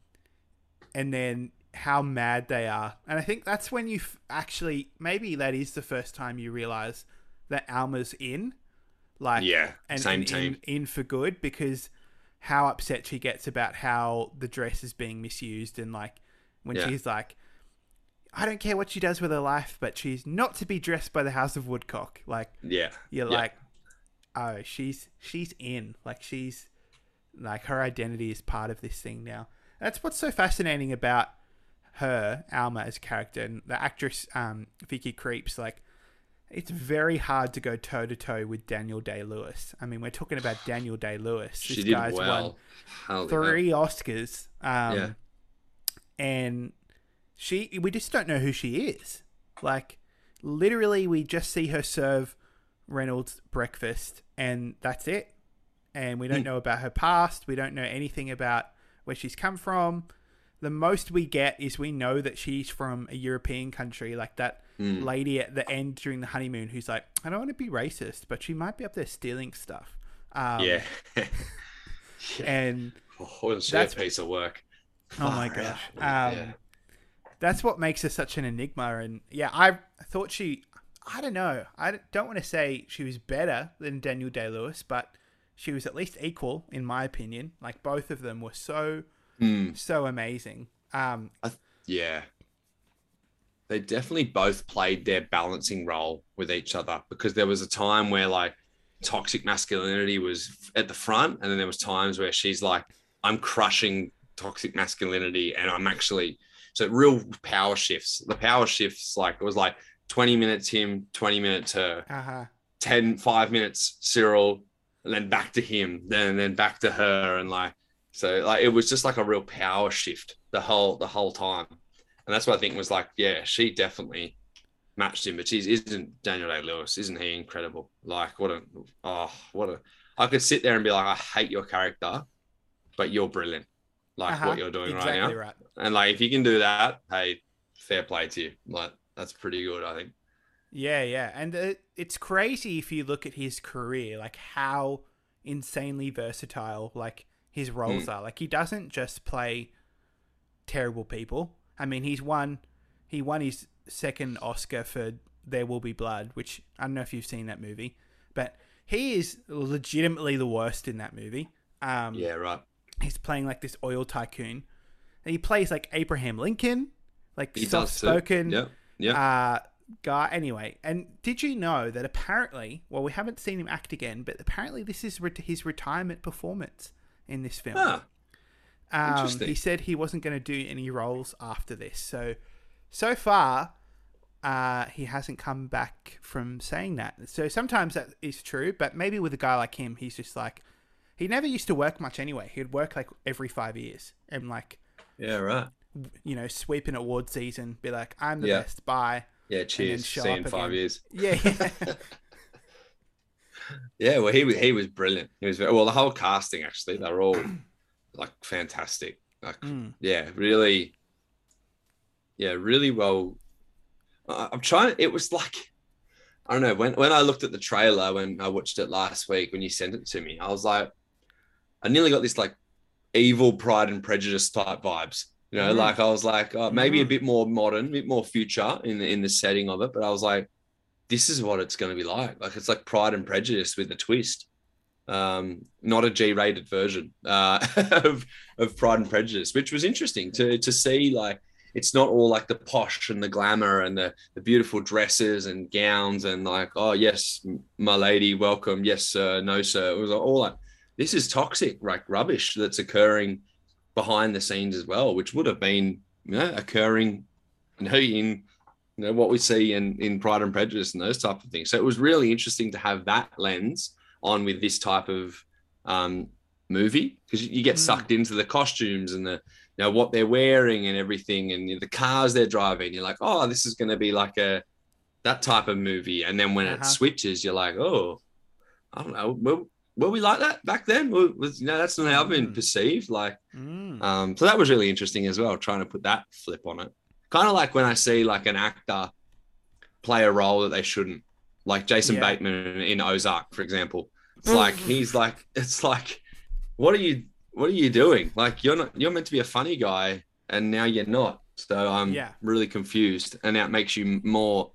and then how mad they are. And I think that's when you f- actually maybe that is the first time you realize that Alma's in, like yeah, and, same and team. In, in for good because how upset she gets about how the dress is being misused and like when Yeah. she's like. I don't care what she does with her life, but she's not to be dressed by the House of Woodcock. Like Yeah, you're Yeah. like, oh, she's she's in. Like she's like her identity is part of this thing now. That's what's so fascinating about her, Alma as a character, and the actress um, Vicky Krieps. Like, it's very hard to go toe to toe with Daniel Day Lewis. I mean, we're talking about Daniel Day Lewis. she this did guy's well. won Holy hell. three Oscars. Um, Yeah. And she, we just don't know who she is. Like, literally, we just see her serve Reynolds breakfast, and that's it. And we don't Hmm. know about her past. We don't know anything about where she's come from. The most we get is we know that she's from a European country, like that Mm. lady at the end during the honeymoon who's like, I don't want to be racist, but she might be up there stealing stuff. Um, Yeah. And oh, wasn't a that's- piece of work? Oh my Far gosh. Um, Yeah. That's what makes her such an enigma. And yeah, I thought she, I don't know, I don't want to say she was better than Daniel Day Lewis, but she was at least equal, in my opinion. Like both of them were so, Mm. so amazing. Um, Yeah. They definitely both played their balancing role with each other because there was a time where like toxic masculinity was at the front and then there was times where she's like I'm crushing toxic masculinity and I'm actually so real power shifts. The power shifts like it was like 20 minutes him, 20 minutes her, uh huh. 10 5 minutes Cyril and then back to him, then then back to her and like so like it was just like a real power shift the whole the whole time. And that's what I think was like, yeah, she definitely matched him, but she's isn't Daniel Day Lewis, isn't he incredible? Like what a oh what a I could sit there and be like, I hate your character, but you're brilliant. Like Uh-huh. what you're doing exactly right now. right. And like if you can do that, hey, fair play to you. Like that's pretty good, I think. Yeah, yeah, and uh, it's crazy if you look at his career, like how insanely versatile like his roles are. Like he doesn't just play terrible people. I mean, he's won he won his second Oscar for There Will Be Blood, which I don't know if you've seen that movie, but he is legitimately the worst in that movie. Um, Yeah, right. He's playing like this oil tycoon. And he plays like Abraham Lincoln, like soft spoken Yeah. Yeah. uh, guy. Anyway, and did you know that apparently, well, we haven't seen him act again, but apparently this is re- his retirement performance in this film. Ah, um, interesting. he said he wasn't going to do any roles after this. So, so far, uh, he hasn't come back from saying that. So sometimes that is true, but maybe with a guy like him, he's just like, he never used to work much anyway. He'd work like every five years and like, yeah, right. you know, sweep an award season, be like, I'm the Yeah. best, bye. Yeah, cheers. See you in five again. years. Yeah. yeah. Yeah, well, he was he was brilliant. He was very, well. The whole casting actually, they're all like fantastic. Like, Mm. yeah, really, yeah, really well. I'm trying. It was like I don't know when when I looked at the trailer when I watched it last week when you sent it to me, I was like, I nearly got this like evil Pride and Prejudice type vibes. You know, Mm. like I was like, oh, maybe a Mm. bit more modern, a bit more future in the in the setting of it. But I was like, this is what it's going to be like. Like it's like Pride and Prejudice with a twist. Um, not a G-rated version uh, of of Pride and Prejudice, which was interesting to to see. Like it's not all like the posh and the glamour and the the beautiful dresses and gowns and like, oh yes, my lady, welcome. Yes, sir. No, sir. It was all like this is toxic, like rubbish that's occurring behind the scenes as well, which would have been you know occurring you know, in you know what we see in in Pride and Prejudice and those type of things. So it was really interesting to have that lens on with this type of um, movie because you get Mm. sucked into the costumes and the you know what they're wearing and everything and the cars they're driving. You're like, oh, this is going to be like a that type of movie. And then when it Uh-huh. switches, you're like, oh, I don't know. Were we like that back then? Was, was you know that's not how I've been Mm. perceived. Like Mm. um, so that was really interesting as well, trying to put that flip on it. Kind of like when I see like an actor play a role that they shouldn't, like Jason Yeah. Bateman in Ozark, for example. It's like he's like, it's like, what are you, what are you doing? Like you're not, you're meant to be a funny guy, and now you're not. So I'm Yeah. really confused, and that makes you more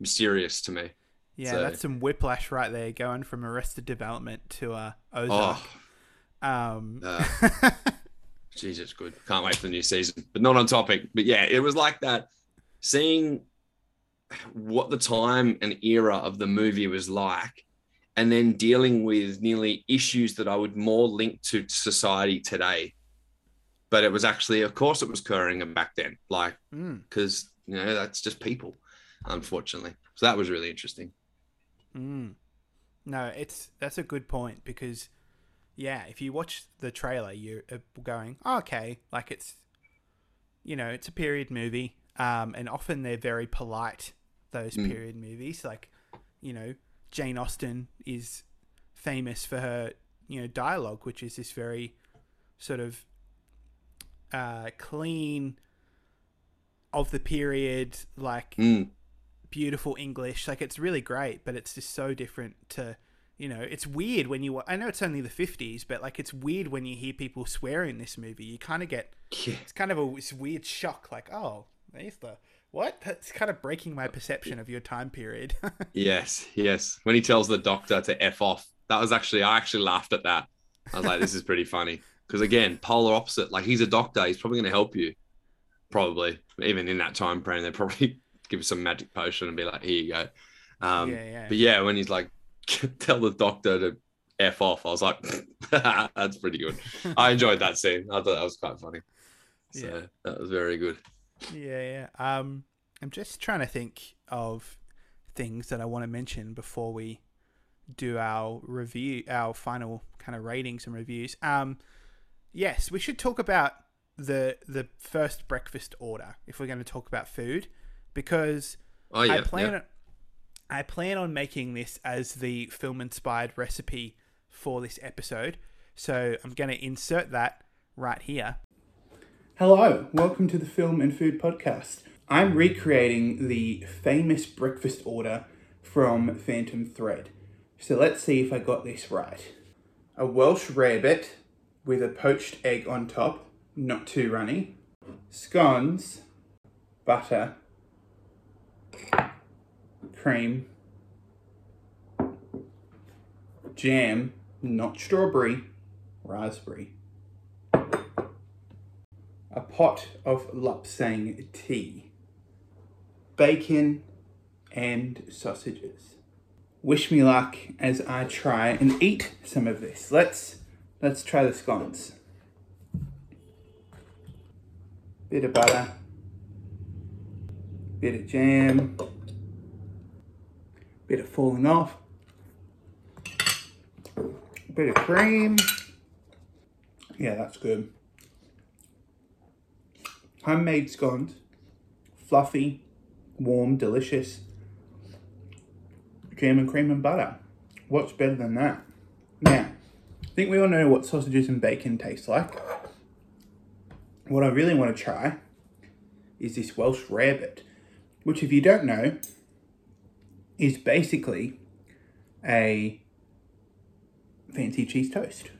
mysterious to me. Yeah, So- that's some whiplash right there, going from Arrested Development to uh, Ozark. Oh, Um, Uh, Jesus, good. Can't wait for the new season. But not on topic. But yeah, it was like that. Seeing what the time and era of the movie was like, and then dealing with nearly issues that I would more link to society today. But it was actually, of course, it was occurring back then, like mm, because you know that's just people, unfortunately. So that was really interesting. Mm. No, it's that's a good point because, yeah, if you watch the trailer, you're uh, going, oh, okay, like it's, you know, it's a period movie, um, and often they're very polite. Those Mm. period movies, like, you know, Jane Austen is famous for her, you know, dialogue, which is this very sort of uh, clean of the period, like Mm, beautiful English. Like it's really great, but it's just so different to, you know, it's weird when you. I know it's only the fifties, but like it's weird when you hear people swear in this movie. You kind of get yeah. it's kind of a this weird shock. Like, oh, there's the what? That's kind of breaking my perception of your time period. Yes, yes. When he tells the doctor to F off, that was actually, I actually laughed at that. I was like, this is pretty funny. Because again, polar opposite. Like he's a doctor, he's probably going to help you. Probably. Even in that time frame, they're probably give you some magic potion and be like, here you go. Um, yeah, yeah. But yeah, when he's like, tell the doctor to F off, I was like, that's pretty good. I enjoyed that scene. I thought that was quite funny. So Yeah. that was very good. Yeah, yeah. Um, I'm just trying to think of things that I want to mention before we do our review, our final kind of ratings and reviews. Um, yes, we should talk about the the first breakfast order if we're going to talk about food, because Oh, yeah. I plan yeah. I plan on making this as the film inspired recipe for this episode. So I'm going to insert that right here. Hello, welcome to the Film and Food Podcast. I'm recreating the famous breakfast order from Phantom Thread. So let's see if I got this right. A Welsh rarebit with a poached egg on top, not too runny. Scones, butter, cream, jam, not strawberry, raspberry. A pot of lapsang tea, bacon, and sausages. Wish me luck as I try and eat some of this. Let's let's try the scones. Bit of butter, bit of jam, bit of falling off, bit of cream. Yeah, that's good. Homemade scones, fluffy, warm, delicious. Jam and cream and butter. What's better than that? Now, I think we all know what sausages and bacon taste like. What I really want to try is this Welsh rarebit, which, if you don't know, is basically a fancy cheese toast.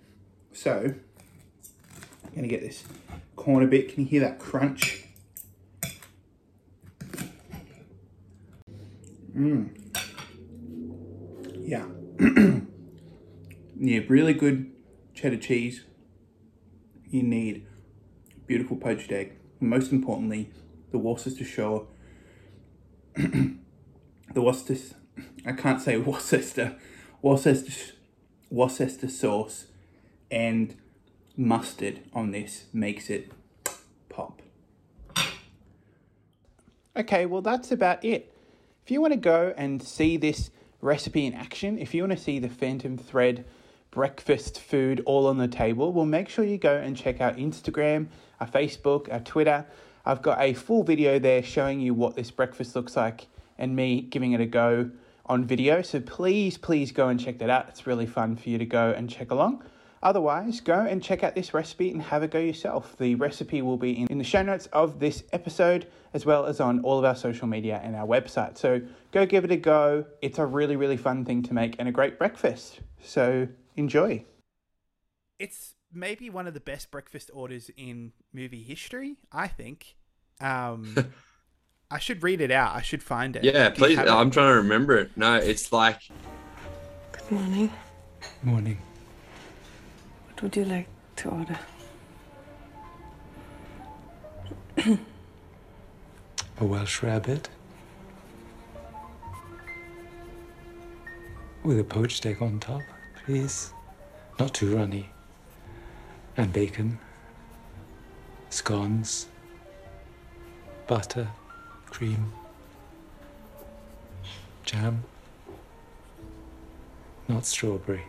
So, I'm gonna get this corner bit. Can you hear that crunch? Mmm. Yeah. yeah, really good cheddar cheese. You need beautiful poached egg. Most importantly, the Worcestershire. the Worcester. I can't say Worcester. Worcester. Worcester sauce and mustard on this makes it pop. Okay, well, that's about it. If you want to go and see this recipe in action, if you want to see the Phantom Thread breakfast food all on the table, well, make sure you go and check out Instagram, our Facebook, our Twitter. I've got a full video there showing you what this breakfast looks like and me giving it a go on video. So please, please go and check that out. It's really fun for you to go and check along. Otherwise, go and check out this recipe and have a go yourself. The recipe will be in, the show notes of this episode, as well as on all of our social media and our website. So go give it a go. It's a really, really fun thing to make and a great breakfast. So enjoy. It's maybe one of the best breakfast orders in movie history, I think. Um, I should read it out. I should find it. Yeah, Do please. I'm trying to remember it. No, it's like Good morning. Morning. What would you like to order? A Welsh rabbit. With a poached egg on top, please. Not too runny. And bacon. Scones. Butter. Cream. Jam. Not strawberry.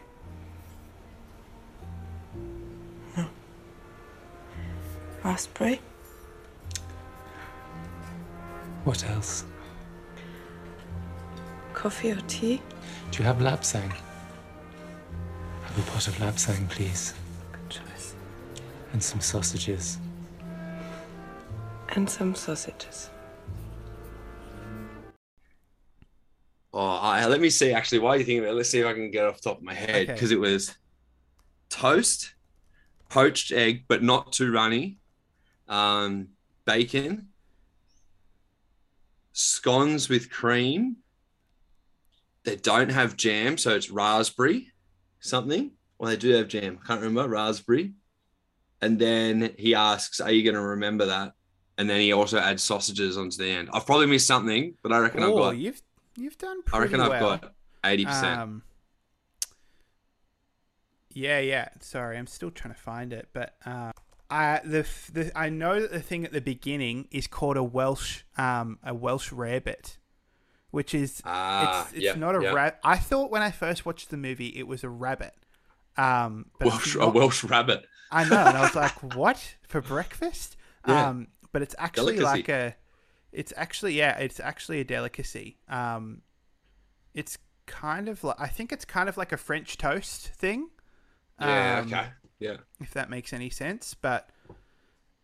No. Raspberry? What else? Coffee or tea? Do you have lapsang? Have a pot of lapsang, please. Good choice. And some sausages. And some sausages. Oh, I, let me see. Actually, why are you thinking about it? Let's see if I can get it off the top of my head Okay. because it was toast, poached egg, but not too runny, um, bacon, scones with cream. They don't have jam, so it's raspberry something. Well, they do have jam. I can't remember raspberry. And then he asks, "Are you going to remember that?" And then he also adds sausages onto the end. I've probably missed something, but I reckon I've Oh, got. you've you've done. I reckon I've got eighty percent. Um, yeah, yeah. Sorry, I'm still trying to find it, but uh, I the, the I know that the thing at the beginning is called a Welsh um a Welsh rarebit, which is Ah, it's it's yep, not a yep. rat. I thought when I first watched the movie it was a rabbit. Um, Welsh, a Welsh rabbit. I know, and I was like, "What for breakfast?" Yeah. Um, but it's actually Delicacy. like a, it's actually yeah, it's actually a delicacy. Um, it's kind of like I think it's kind of like a French toast thing. Yeah, Um, okay. Yeah. If that makes any sense, but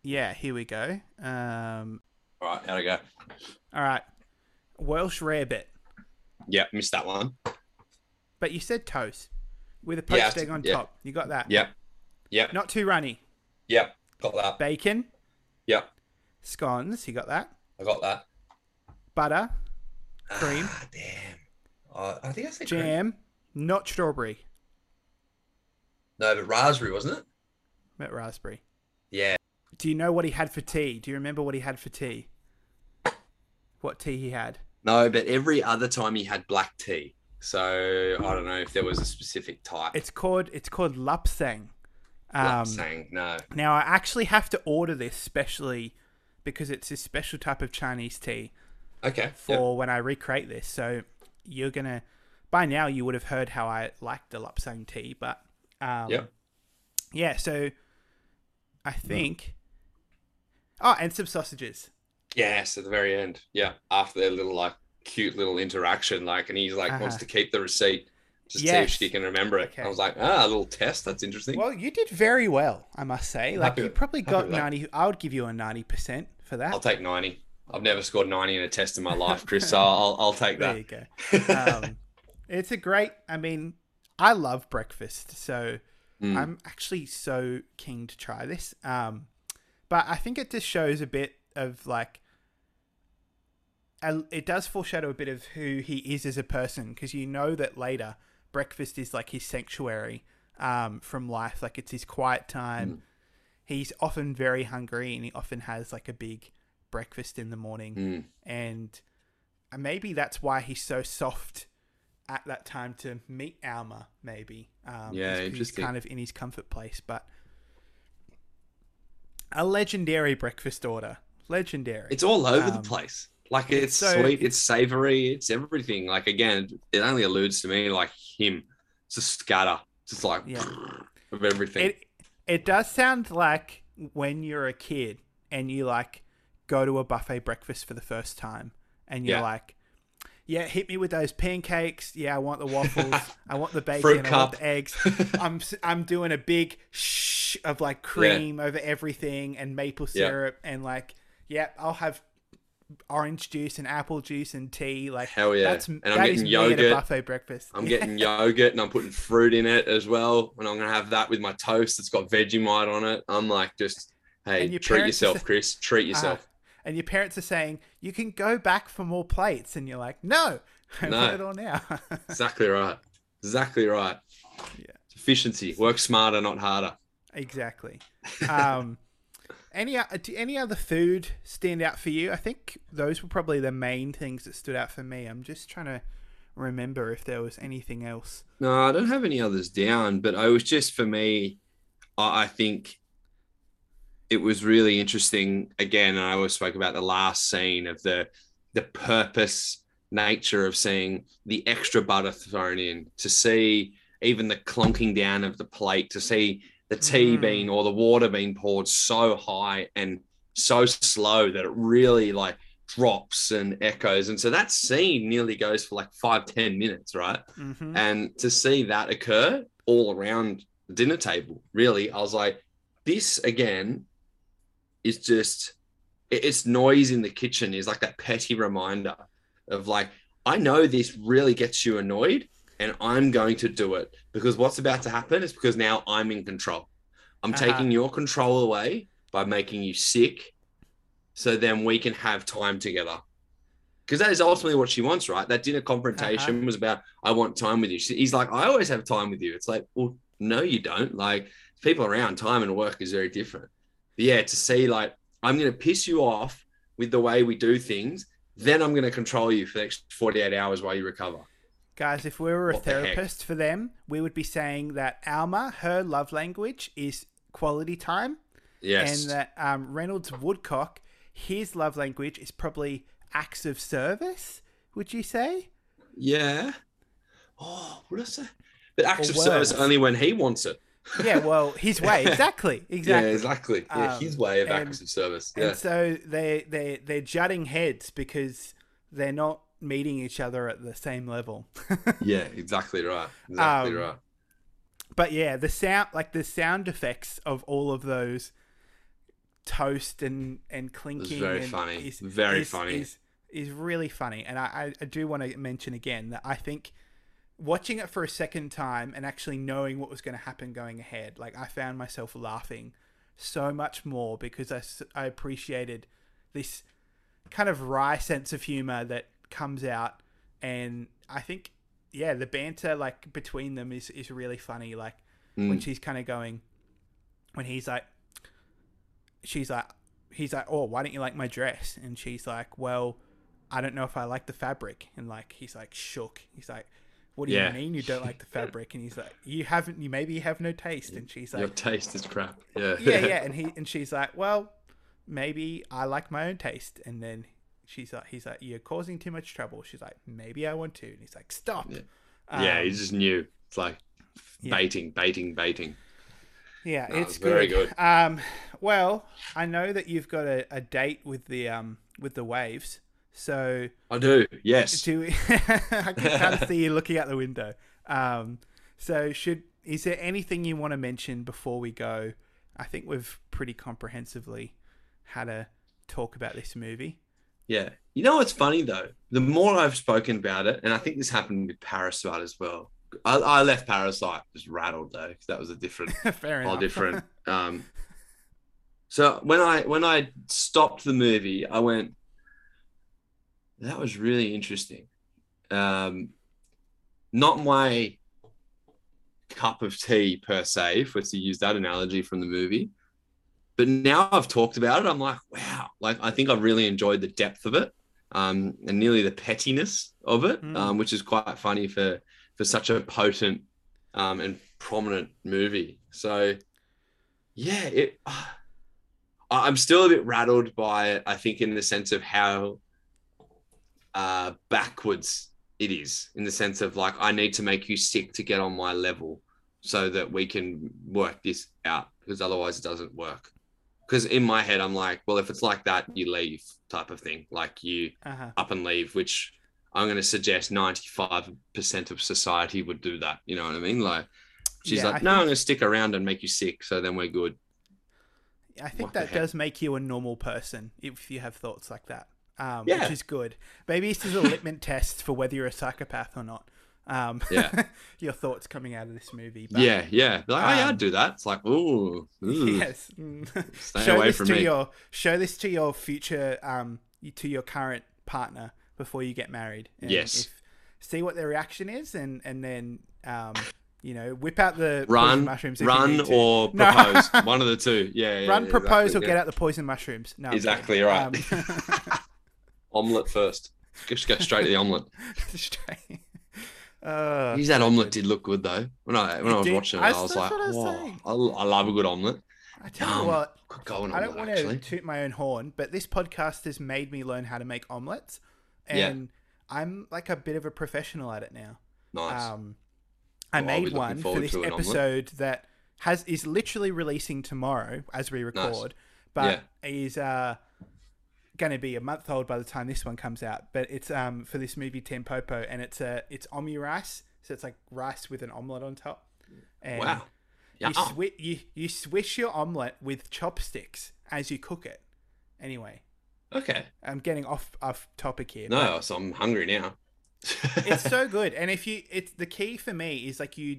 yeah, here we go. Um, All right, how'd I go? all right, Welsh rarebit, Yeah, missed that one. but you said toast with a Yeah, poached egg on yeah. top. You got that? Yep. Yep. Not too runny. Yep. Got that. Bacon, Yep. scones. You got that? I got that. Butter, Cream. Ah, damn. Uh, I think I said cream. jam, not strawberry, No, but raspberry, wasn't it? but raspberry. Yeah. Do you know what he had for tea? Do you remember what he had for tea? What tea he had? No, but every other time he had black tea. So I don't know if there was a specific type. It's called it's called lapsang. Um, saying no. now I actually have to order this specially because it's a special type of Chinese tea Okay. for when I recreate this. So you're gonna by now you would have heard how I like the lapsang tea, but um, Yep. yeah. So I think oh, and some sausages. Yes, at the very end. Yeah, after their little like cute little interaction, like, and he's like wants Uh-huh. to keep the receipt just to see if she can remember it. Okay. I was like, ah, a little test. That's interesting. Well, you did very well, I must say. Like happy you probably got ninety. I would give you a ninety percent for that. I'll take ninety. I've never scored ninety in a test in my life, Chris. So I'll I'll take that. there you go. Um, it's a great. I mean, I love breakfast, so Mm. I'm actually so keen to try this. Um, but I think it just shows a bit of like, it does foreshadow a bit of who he is as a person because you know that later breakfast is like his sanctuary um, from life. Like it's his quiet time. Mm. He's often very hungry and he often has like a big breakfast in the morning Mm. and maybe that's why he's so soft at that time to meet Alma. Maybe, um, Yeah, 'cause he's kind of in his comfort place, but a legendary breakfast order, legendary. It's all over Um, the place. Like it's so- sweet, it's savory, it's everything. Like again, it only alludes to me like him. It's a scatter, just like Yeah. of everything. it it does sound like when you're a kid and you like go to a buffet breakfast for the first time and you're Yeah. like yeah hit me with those pancakes yeah i want the waffles i want the bacon i want the eggs i'm i'm doing a big shh of like cream over everything and maple Yeah. syrup and like yeah i'll have orange juice and apple juice and tea like Hell yeah. that's And I'm that getting me at a yogurt. buffet breakfast I'm getting yogurt and I'm putting fruit in it as well. And I'm gonna have that with my toast that's got Vegemite on it. I'm like just hey, treat yourself, just- Chris. Treat yourself. Uh, and your parents are saying you can go back for more plates, and you're like, no, I No. want it all now. Exactly right. Exactly right. Yeah. Efficiency. Work smarter, not harder. exactly. Um, any uh, do any other food stand out for you? I think those were probably the main things that stood out for me. I'm just trying to remember if there was anything else. No, I don't have any others down, but I was just for me, I, I think it was really interesting. Again, I always spoke about the last scene of the the purpose nature of seeing the extra butter thrown in, to see even the clunking down of the plate, to see the tea Mm. being or the water being poured so high and so slow that it really like drops and echoes. And so that scene nearly goes for like five, ten minutes, right? Mm-hmm. And to see that occur all around the dinner table, really, I was like, this again is just, it's noise in the kitchen is like that petty reminder of like, I know this really gets you annoyed, and I'm going to do it because what's about to happen is because now I'm in control. I'm Uh-huh. taking your control away by making you sick, so then we can have time together. Because that is ultimately what she wants, right? That dinner confrontation was about, I want time with you. She- He's like, I always have time with you. It's like, well, no, you don't. Like, people around, time and work is very different. But yeah, to see, like, I'm going to piss you off with the way we do things, then I'm going to control you for the next 48 hours while you recover. Guys, if we were a What the therapist for them, we would be saying that Alma, her love language is quality time, Yes. and that um, Reynolds Woodcock, his love language is probably acts of service. Would you say? yeah. Oh, what did I say? But acts Or of service only when he wants it. Yeah, well, his way, exactly, exactly. Yeah, exactly. Yeah, Um, his way of and- acts of service. And Yeah. so they they they're jutting heads because they're not meeting each other at the same level. yeah, exactly right. Exactly Um, right. but yeah, the sound like the sound effects of all of those toast and and clinking very and funny. is- Very is- funny. is, is really funny and I, I, I do want to mention again that I think watching it for a second time and actually knowing what was going to happen going ahead like I found myself laughing so much more because I, I appreciated this kind of wry sense of humor that comes out and I think yeah the banter like between them is is really funny like when Mm. she's kind of going when he's like she's like he's like oh why don't you like my dress and she's like well I don't know if I like the fabric and like he's like shook he's like what do Yeah. you mean you don't like the fabric and he's like you haven't you maybe you have no taste and she's like, Your taste is crap. Yeah. yeah yeah and he and she's like well maybe I like my own taste and then she's like he's like you're causing too much trouble she's like maybe I want to and he's like stop Yeah. yeah, Um, he just knew. It's like yeah. baiting, baiting, baiting. Yeah, No, it's very good. Um, well, I know that you've got a, a date with the um with the waves. So I do. Yes. do we, I can kind of see you looking out the window. Um, so should is there anything you want to mention before we go? I think we've pretty comprehensively had a talk about this movie. Yeah. You know what's funny though? The more I've spoken about it, and I think this happened with Parasite as well. I, I left Parasite just rattled though, 'cause that was a different Fair all different. Um, so when I when I stopped the movie, I went, that was really interesting. Um, not my cup of tea per se, if we're to use that analogy from the movie. But now I've talked about it, I'm like, wow, like I think I've really enjoyed the depth of it, um, and nearly the pettiness of it, Mm. um, which is quite funny for for such a potent um, and prominent movie. So, yeah, it. I- I'm still a bit rattled by it. I think in the sense of how uh, backwards it is, in the sense of like I need to make you sick to get on my level, so that we can work this out. Because otherwise, it doesn't work. Because in my head, I'm like, well, if it's like that, you leave, type of thing. Like you Uh-huh. up and leave, which I'm going to suggest 95% of society would do that. You know what I mean? Like, she's Yeah, like, I no, I'm going to stick around and make you sick. So then we're good. I think What that does make you a normal person if you have thoughts like that, um, Yeah. which is good. Maybe this is a litmus test for whether you're a psychopath or not. Um, Yeah. your thoughts coming out of this movie. But, yeah, yeah. Like, oh, yeah, um, I'd do that. It's like, ooh, ooh. Yes. Mm. Stay show away this from to me. your show this to your future um to your current partner before you get married. And Yes. If, see what their reaction is, and and then um you know whip out the poison Run, mushrooms. run, or No. propose. One of the two. Yeah. yeah Run, yeah, propose, exactly, or yeah. get out the poison mushrooms. No, Exactly right. Um, Omelette first. Just go straight to the omelette. straight. Uh, Use that omelette did look good though. When I when I was did. watching it, I- I, was like, I was "Whoa, saying. I, love a good omelette. I tell you what, Could go on I don't want to toot my own horn, but this podcast has made me learn how to make omelets, Yeah. and I'm like a bit of a professional at it now. Nice. Um, I Well, made one for this episode that has is literally releasing tomorrow as we record, but is uh, going to be a month old by the time this one comes out. But it's um for this movie Tampopo, and it's a it's omu rice, so it's like rice with an omelet on top. And wow. Yeah. you, swi- you you swish your omelet with chopsticks as you cook it. Anyway, Okay. I'm getting off off topic here. No, so I'm hungry now. it's so good and if you it's the key for me is like you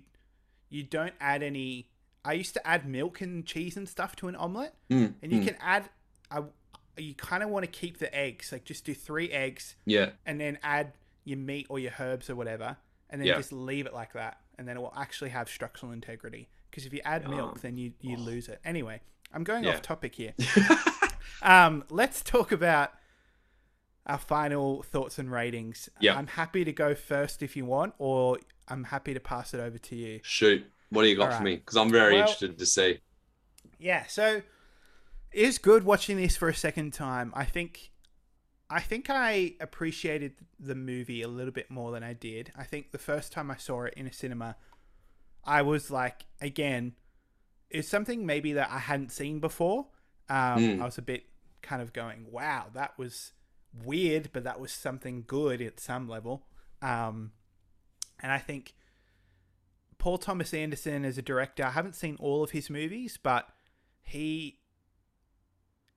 you don't add any i used to add milk and cheese and stuff to an omelet Mm, and you mm. can add I, you kind of want to keep the eggs like just do three eggs Yeah. and then add your meat or your herbs or whatever and then Yeah. just leave it like that and then it will actually have structural integrity because if you add milk Yum. then you you lose it anyway i'm going Yeah. off topic here um let's talk about our final thoughts and ratings. Yeah. I'm happy to go first if you want, or I'm happy to pass it over to you. Shoot. What do you got for me? Because I'm very Well- interested to see. Yeah, so is good watching this for a second time. I think I think I appreciated the movie a little bit more than I did. I think the first time I saw it in a cinema, I was like, again, it's something maybe that I hadn't seen before. Um, Mm. I was a bit kind of going, wow, that was weird, but that was something good at some level. Um, and I think Paul Thomas Anderson as a director, I haven't seen all of his movies, but he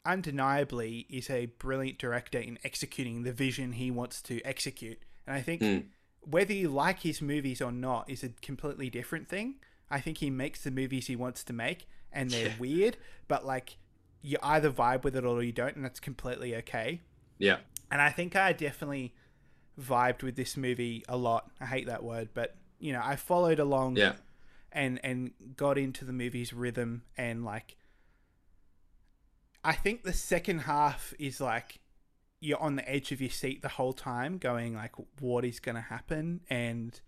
undeniably is a brilliant director in executing the vision he wants to execute. And I think Mm. whether you like his movies or not is a completely different thing. I think he makes the movies he wants to make and they're Yeah. weird, but like you either vibe with it or you don't, and that's completely okay. Yeah. And I think I definitely vibed with this movie a lot. I hate that word, but you know, I followed along Yeah. and and got into the movie's rhythm and like I think the second half is like you're on the edge of your seat the whole time going like what is going to happen? And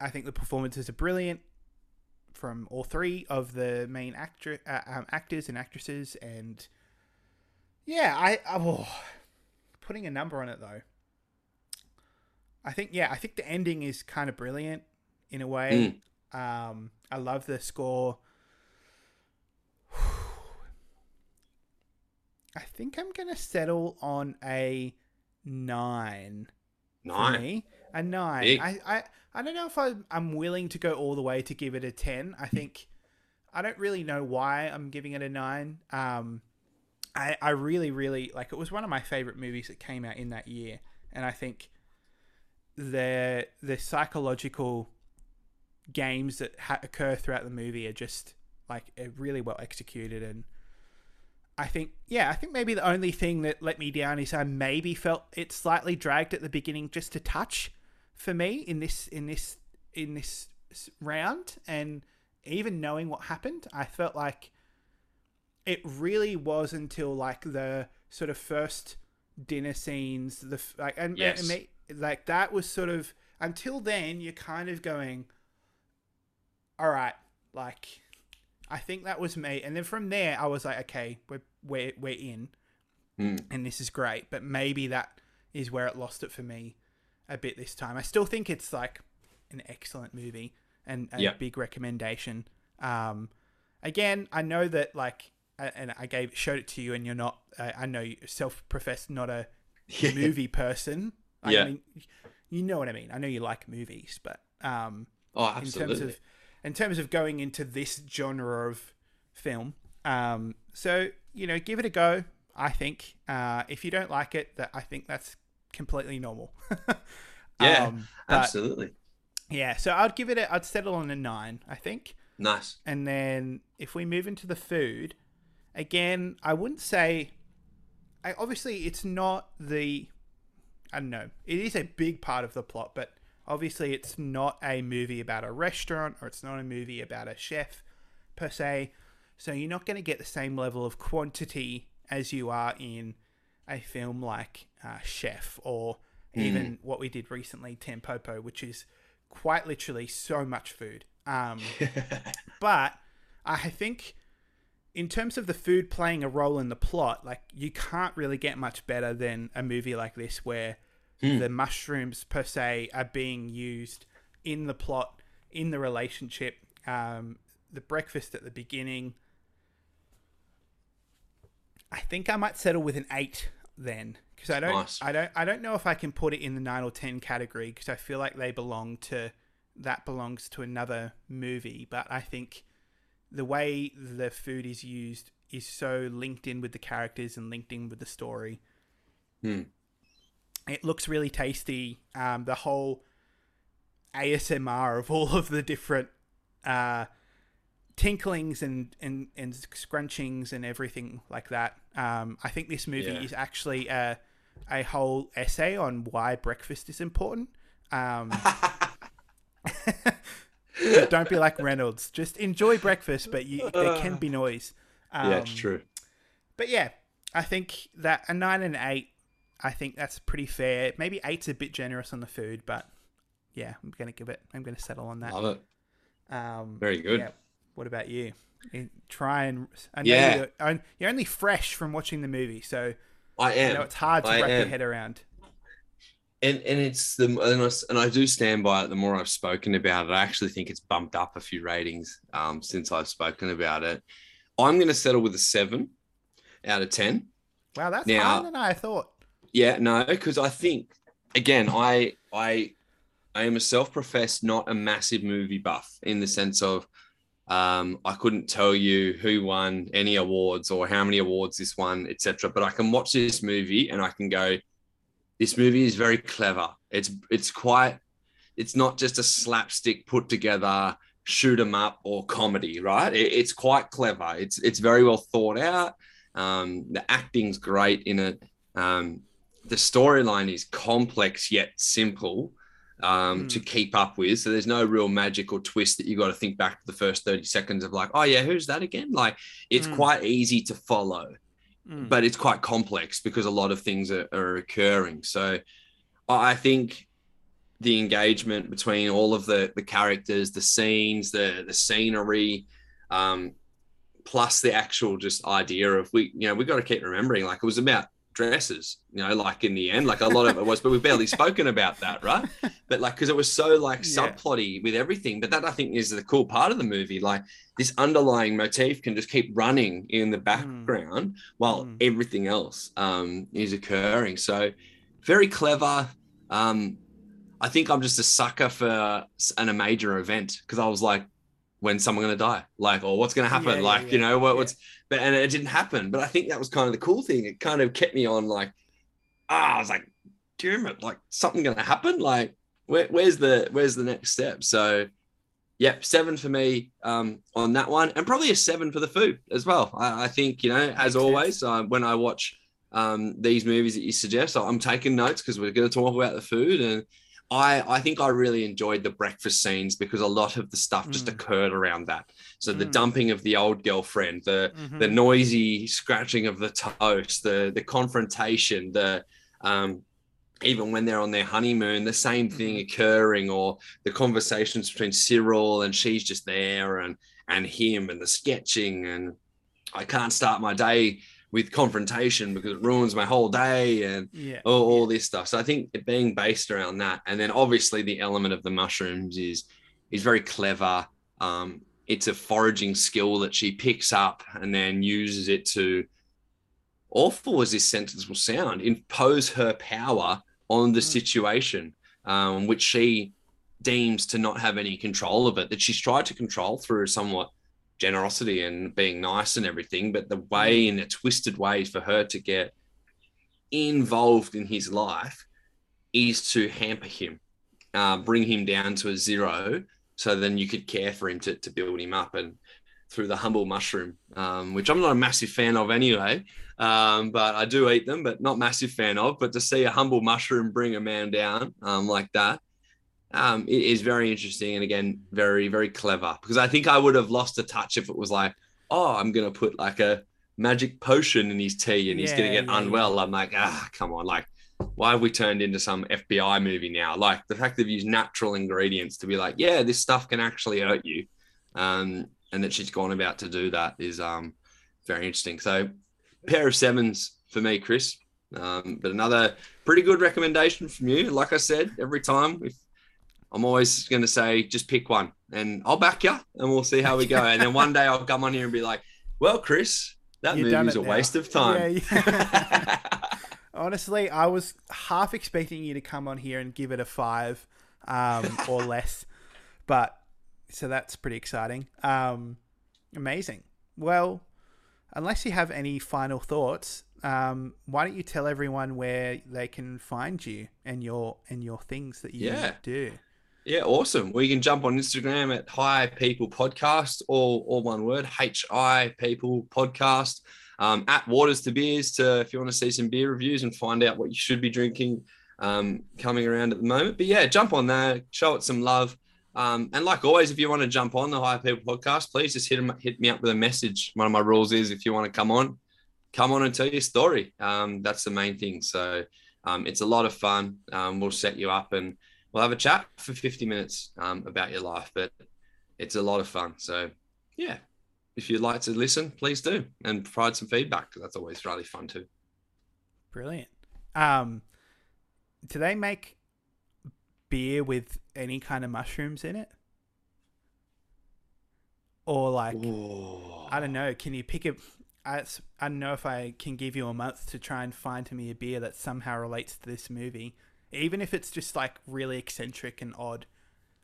I think the performances are brilliant from all three of the main actor uh, um, actors and actresses. And yeah I oh, putting a number on it though. I think yeah I think the ending is kind of brilliant in a way. Um, I love the score. I think I'm gonna settle on a nine Nine. me. A nine. Big. I, I I don't know if I, I'm willing to go all the way to give it a ten. I think I don't really know why I'm giving it a nine. Um, I I really really like it was one of my favorite movies that came out in that year, and I think the the psychological games that ha- occur throughout the movie are just like really well executed and I think yeah I think maybe the only thing that let me down is I maybe felt it slightly dragged at the beginning just a touch for me in this in this in this round and even knowing what happened I felt like it really was until like the sort of first dinner scenes the like and, Yes. and me, like that was sort of until then you're kind of going all right like i think that was me and then from there i was like okay we're we're, we're in Hmm. and this is great but maybe that is where it lost it for me a bit this time i still think it's like an excellent movie and a Yeah. big recommendation um again i know that like and i gave showed it to you and you're not uh, i know you self-professed not a Yeah. movie person I Yeah. mean, you know what I mean. I know you like movies, but um, Oh, in absolutely. terms of in terms of going into this genre of film, um, so you know, give it a go. I think uh, if you don't like it, that I think that's completely normal. Yeah, Um, but, absolutely. yeah. So I'd give it. A, I'd settle on a nine. I think. Nice. And then if we move into the food, again, I wouldn't say. I, obviously, it's not the. I don't know. It is a big part of the plot, but obviously, it's not a movie about a restaurant or it's not a movie about a chef per se. So you're not going to get the same level of quantity as you are in a film like uh, Chef or even what we did recently, Tampopo, which is quite literally so much food. Um, but I think in terms of the food playing a role in the plot, like you can't really get much better than a movie like this where the mushrooms per se are being used in the plot, in the relationship, um, the breakfast at the beginning. I think I might settle with an eight then, because I don't, Nice. I don't, I don't know if I can put it in the nine or ten category because I feel like they belong to that belongs to another movie. But I think the way the food is used is so linked in with the characters and linked in with the story. Hmm. It looks really tasty. Um, the whole ASMR of all of the different uh, tinklings and, and, and scrunchings and everything like that. Um, I think this movie Yeah. is actually a, a whole essay on why breakfast is important. Um, don't be like Reynolds. Just enjoy breakfast, but you, there can be noise. Um, yeah, it's true. But yeah, I think that a nine and eight, I think that's pretty fair. Maybe eight's a bit generous on the food, but yeah, I'm gonna give it. I'm gonna settle on that. Love it. Um, Very good. yeah. What about you? You Try and I Yeah. you're, you're only fresh from watching the movie, so I am. know it's hard to I wrap your head around. and and it's the and I, and I do stand by it. The more I've spoken about it, I actually think it's bumped up a few ratings um, since I've spoken about it. I'm going to settle with a seven out of ten. Wow, that's Now- higher than I thought. Yeah, no, because I think again, I I I am a self-professed not a massive movie buff in the sense of um, I couldn't tell you who won any awards or how many awards this won, etc. But I can watch this movie and I can go, this movie is very clever. It's it's quite it's not just a slapstick put together shoot 'em up or comedy, right? It- it's quite clever. It's it's very well thought out. Um, the acting's great in it. Um, the storyline is complex yet simple um, Mm. to keep up with. So there's no real magic or twist that you got to think back to the first 30 seconds of like, oh yeah, who's that again? Like it's Mm. quite easy to follow Mm. but it's quite complex because a lot of things are, are occurring. So I I think the engagement between all of the the characters, the scenes, the the scenery, um, plus the actual just idea of we, you know, we got to keep remembering like it was about dresses, you know, like in the end, like a lot of it was, but we've barely spoken about that, right? But like, because it was so like Yeah. subplotty with everything. But that I think is the cool part of the movie. Like this underlying motif can just keep running in the background while Mm. everything else um, is occurring. So very clever. Um, I think I'm just a sucker for an, a major event because I was like, when's someone going to die? Like, or what's going to happen? Yeah, yeah, like, you know, what, yeah. what's, but, and it didn't happen. But I think that was kind of the cool thing. It kind of kept me on like, ah, I was like, damn it, like something going to happen? Like, where, where's the, where's the next step? So yep, seven for me um, on that one, and probably a seven for the food as well. I, I think you know, as always, uh, when I watch um, these movies that you suggest, I'm taking notes because we're going to talk about the food, and I I think I really enjoyed the breakfast scenes because a lot of the stuff just Mm. occurred around that. So the Mm. dumping of the old girlfriend, the Mhm. the noisy scratching of the toast, the the confrontation, the um, even when they're on their honeymoon, the same thing occurring, or the conversations between Cyril and she's just there, and and him, and the sketching, and I can't start my day with confrontation because it ruins my whole day, and yeah. all, all this stuff. So I think it being based around that, and then obviously the element of the mushrooms is is very clever. Um, it's a foraging skill that she picks up and then uses it to, awful as this sentence will sound, impose her power on the Mm. situation, um, which she deems to not have any control of it. That she's tried to control through somewhat generosity and being nice and everything, but the way in a twisted way for her to get involved in his life is to hamper him, uh, bring him down to a zero, so then you could care for him to, to build him up. And through the humble mushroom, um, which I'm not a massive fan of anyway, um, but I do eat them, but not massive fan of. But to see a humble mushroom bring a man down um, like that, um, it is very interesting and again very very clever because I think I would have lost a touch if it was like, oh, I'm gonna put like a magic potion in his tea and he's gonna get yeah, unwell. I'm like, ah, come on, like. Why have we turned into some FBI movie now? Like the fact they've used natural ingredients to be like, yeah, this stuff can actually hurt you, um, and that she's gone about to do that is um, very interesting. So, pair of sevens for me, Chris. Um, but another pretty good recommendation from you. Like I said, every time if I'm always going to say just pick one, and I'll back you, and we'll see how we go. and then one day I'll come on here and be like, "Well, Chris, that You've movie's a now." waste of time." Yeah, Honestly, I was half expecting you to come on here and give it a five um, or less, but so that's pretty exciting. Um, amazing. Well, unless you have any final thoughts, um, why don't you tell everyone where they can find you and your and your things that you Yeah. do? Yeah, awesome. Well, you can jump on Instagram at Hi People Podcast, all all one word, H I People Podcast. Um, at Waters to Beers to if you want to see some beer reviews and find out what you should be drinking um, coming around at the moment. But yeah, jump on there, show it some love. Um, and like always, if you want to jump on the Hi People podcast, please just hit hit me up with a message. One of my rules is if you want to come on, come on and tell your story. Um, that's the main thing. So um, it's a lot of fun. Um, we'll set you up and we'll have a chat for 50 minutes um, about your life. But it's a lot of fun. So yeah, if you'd like to listen, please do and provide some feedback that's always really fun too. Brilliant. Um, do they make beer with any kind of mushrooms in it? Or like, I don't know. Can you pick a? I, I don't know if I can give you a month to try and find me a beer that somehow relates to this movie, even if it's just like really eccentric and odd.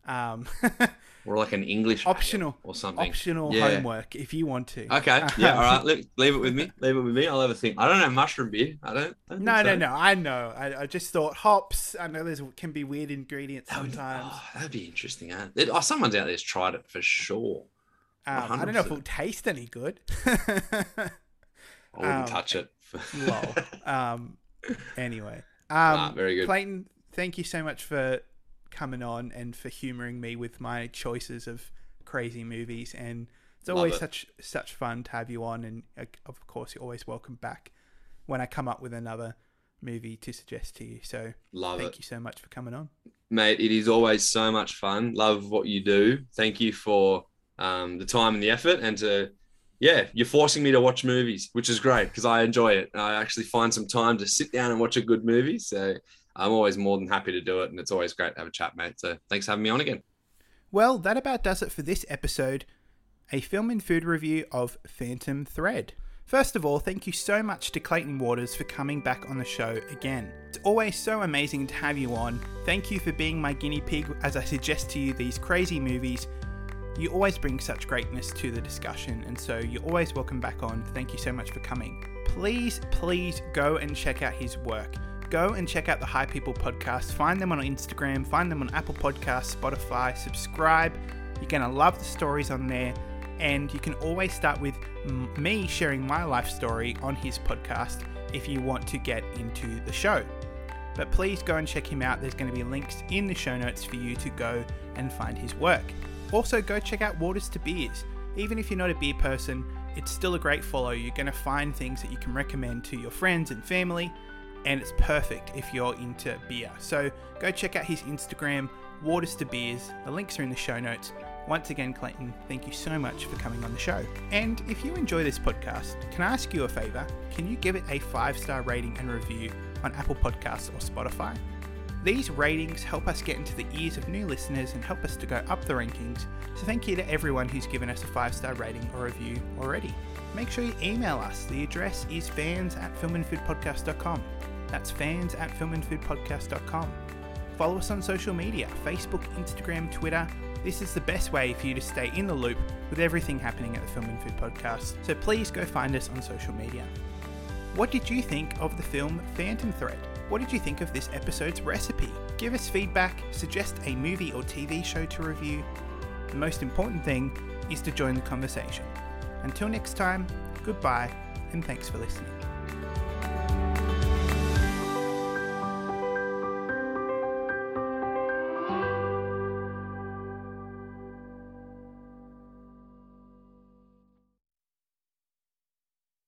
Um, Or like an English optional or something. optional Yeah. homework if you want to. Okay. Yeah. All right. Leave, leave it with me. Leave it with me. I'll have a think. I don't have mushroom beer. I don't. I don't No, think no, no. I know. I, I just thought hops. I know there's can be weird ingredients That would, sometimes. oh, that'd be interesting. Huh? It- oh, someone's out there's tried it for sure. Um, I don't know if it'll taste any good. I wouldn't Um, touch it. Lol. Um, anyway, um, Nah, very good. Clayton, thank you so much for coming on and for humoring me with my choices of crazy movies. And it's Love always it. such such fun to have you on. And of course, you're always welcome back when I come up with another movie to suggest to you. So Love thank it. you so much for coming on. mate. It is always so much fun. Love what you do. Thank you for um, the time and the effort, and to yeah, you're forcing me to watch movies, which is great because I enjoy it. I actually find some time to sit down and watch a good movie. So I'm always more than happy to do it, and it's always great to have a chat, mate. So thanks for having me on again. Well, that about does it for this episode a film and food review of Phantom Thread. First of all, thank you so much to Clayton Waters for coming back on the show again. It's always so amazing to have you on. Thank you for being my guinea pig as I suggest to you these crazy movies. You always bring such greatness to the discussion, and so you're always welcome back on. Thank you so much for coming. Please, please go and check out his work. Go and check out the Hi People podcast. Find them on Instagram, find them on Apple Podcasts, Spotify, subscribe, You're going to love the stories on there, and you can always start with me sharing my life story on his podcast if you want to get into the show. But please go and check him out. There's going to be links in the show notes for you to go and find his work. Also, go check out Waters to Beers. Even if you're not a beer person, it's still a great follow. You're going to find things that you can recommend to your friends and family, and it's perfect if you're into beer. So go check out his Instagram, Waters to Beers. The links are in the show notes. Once again, Clayton, thank you so much for coming on the show. And if you enjoy this podcast, can I ask you a favor? Can you give it a five star rating and review on Apple Podcasts or Spotify? These ratings help us get into the ears of new listeners and help us to go up the rankings. So thank you to everyone who's given us a five star rating or review already. Make sure you email us. The address is fans at filmandfoodpodcast.com. That's fans at filmandfoodpodcast.com. Follow us on social media Facebook, Instagram, Twitter. This is the best way for you to stay in the loop with everything happening at the Film and Food Podcast. So please go find us on social media. What did you think of the film Phantom Thread? What did you think of this episode's recipe? Give us feedback, suggest a movie or TV show to review. The most important thing is to join the conversation. Until next time, goodbye, and thanks for listening.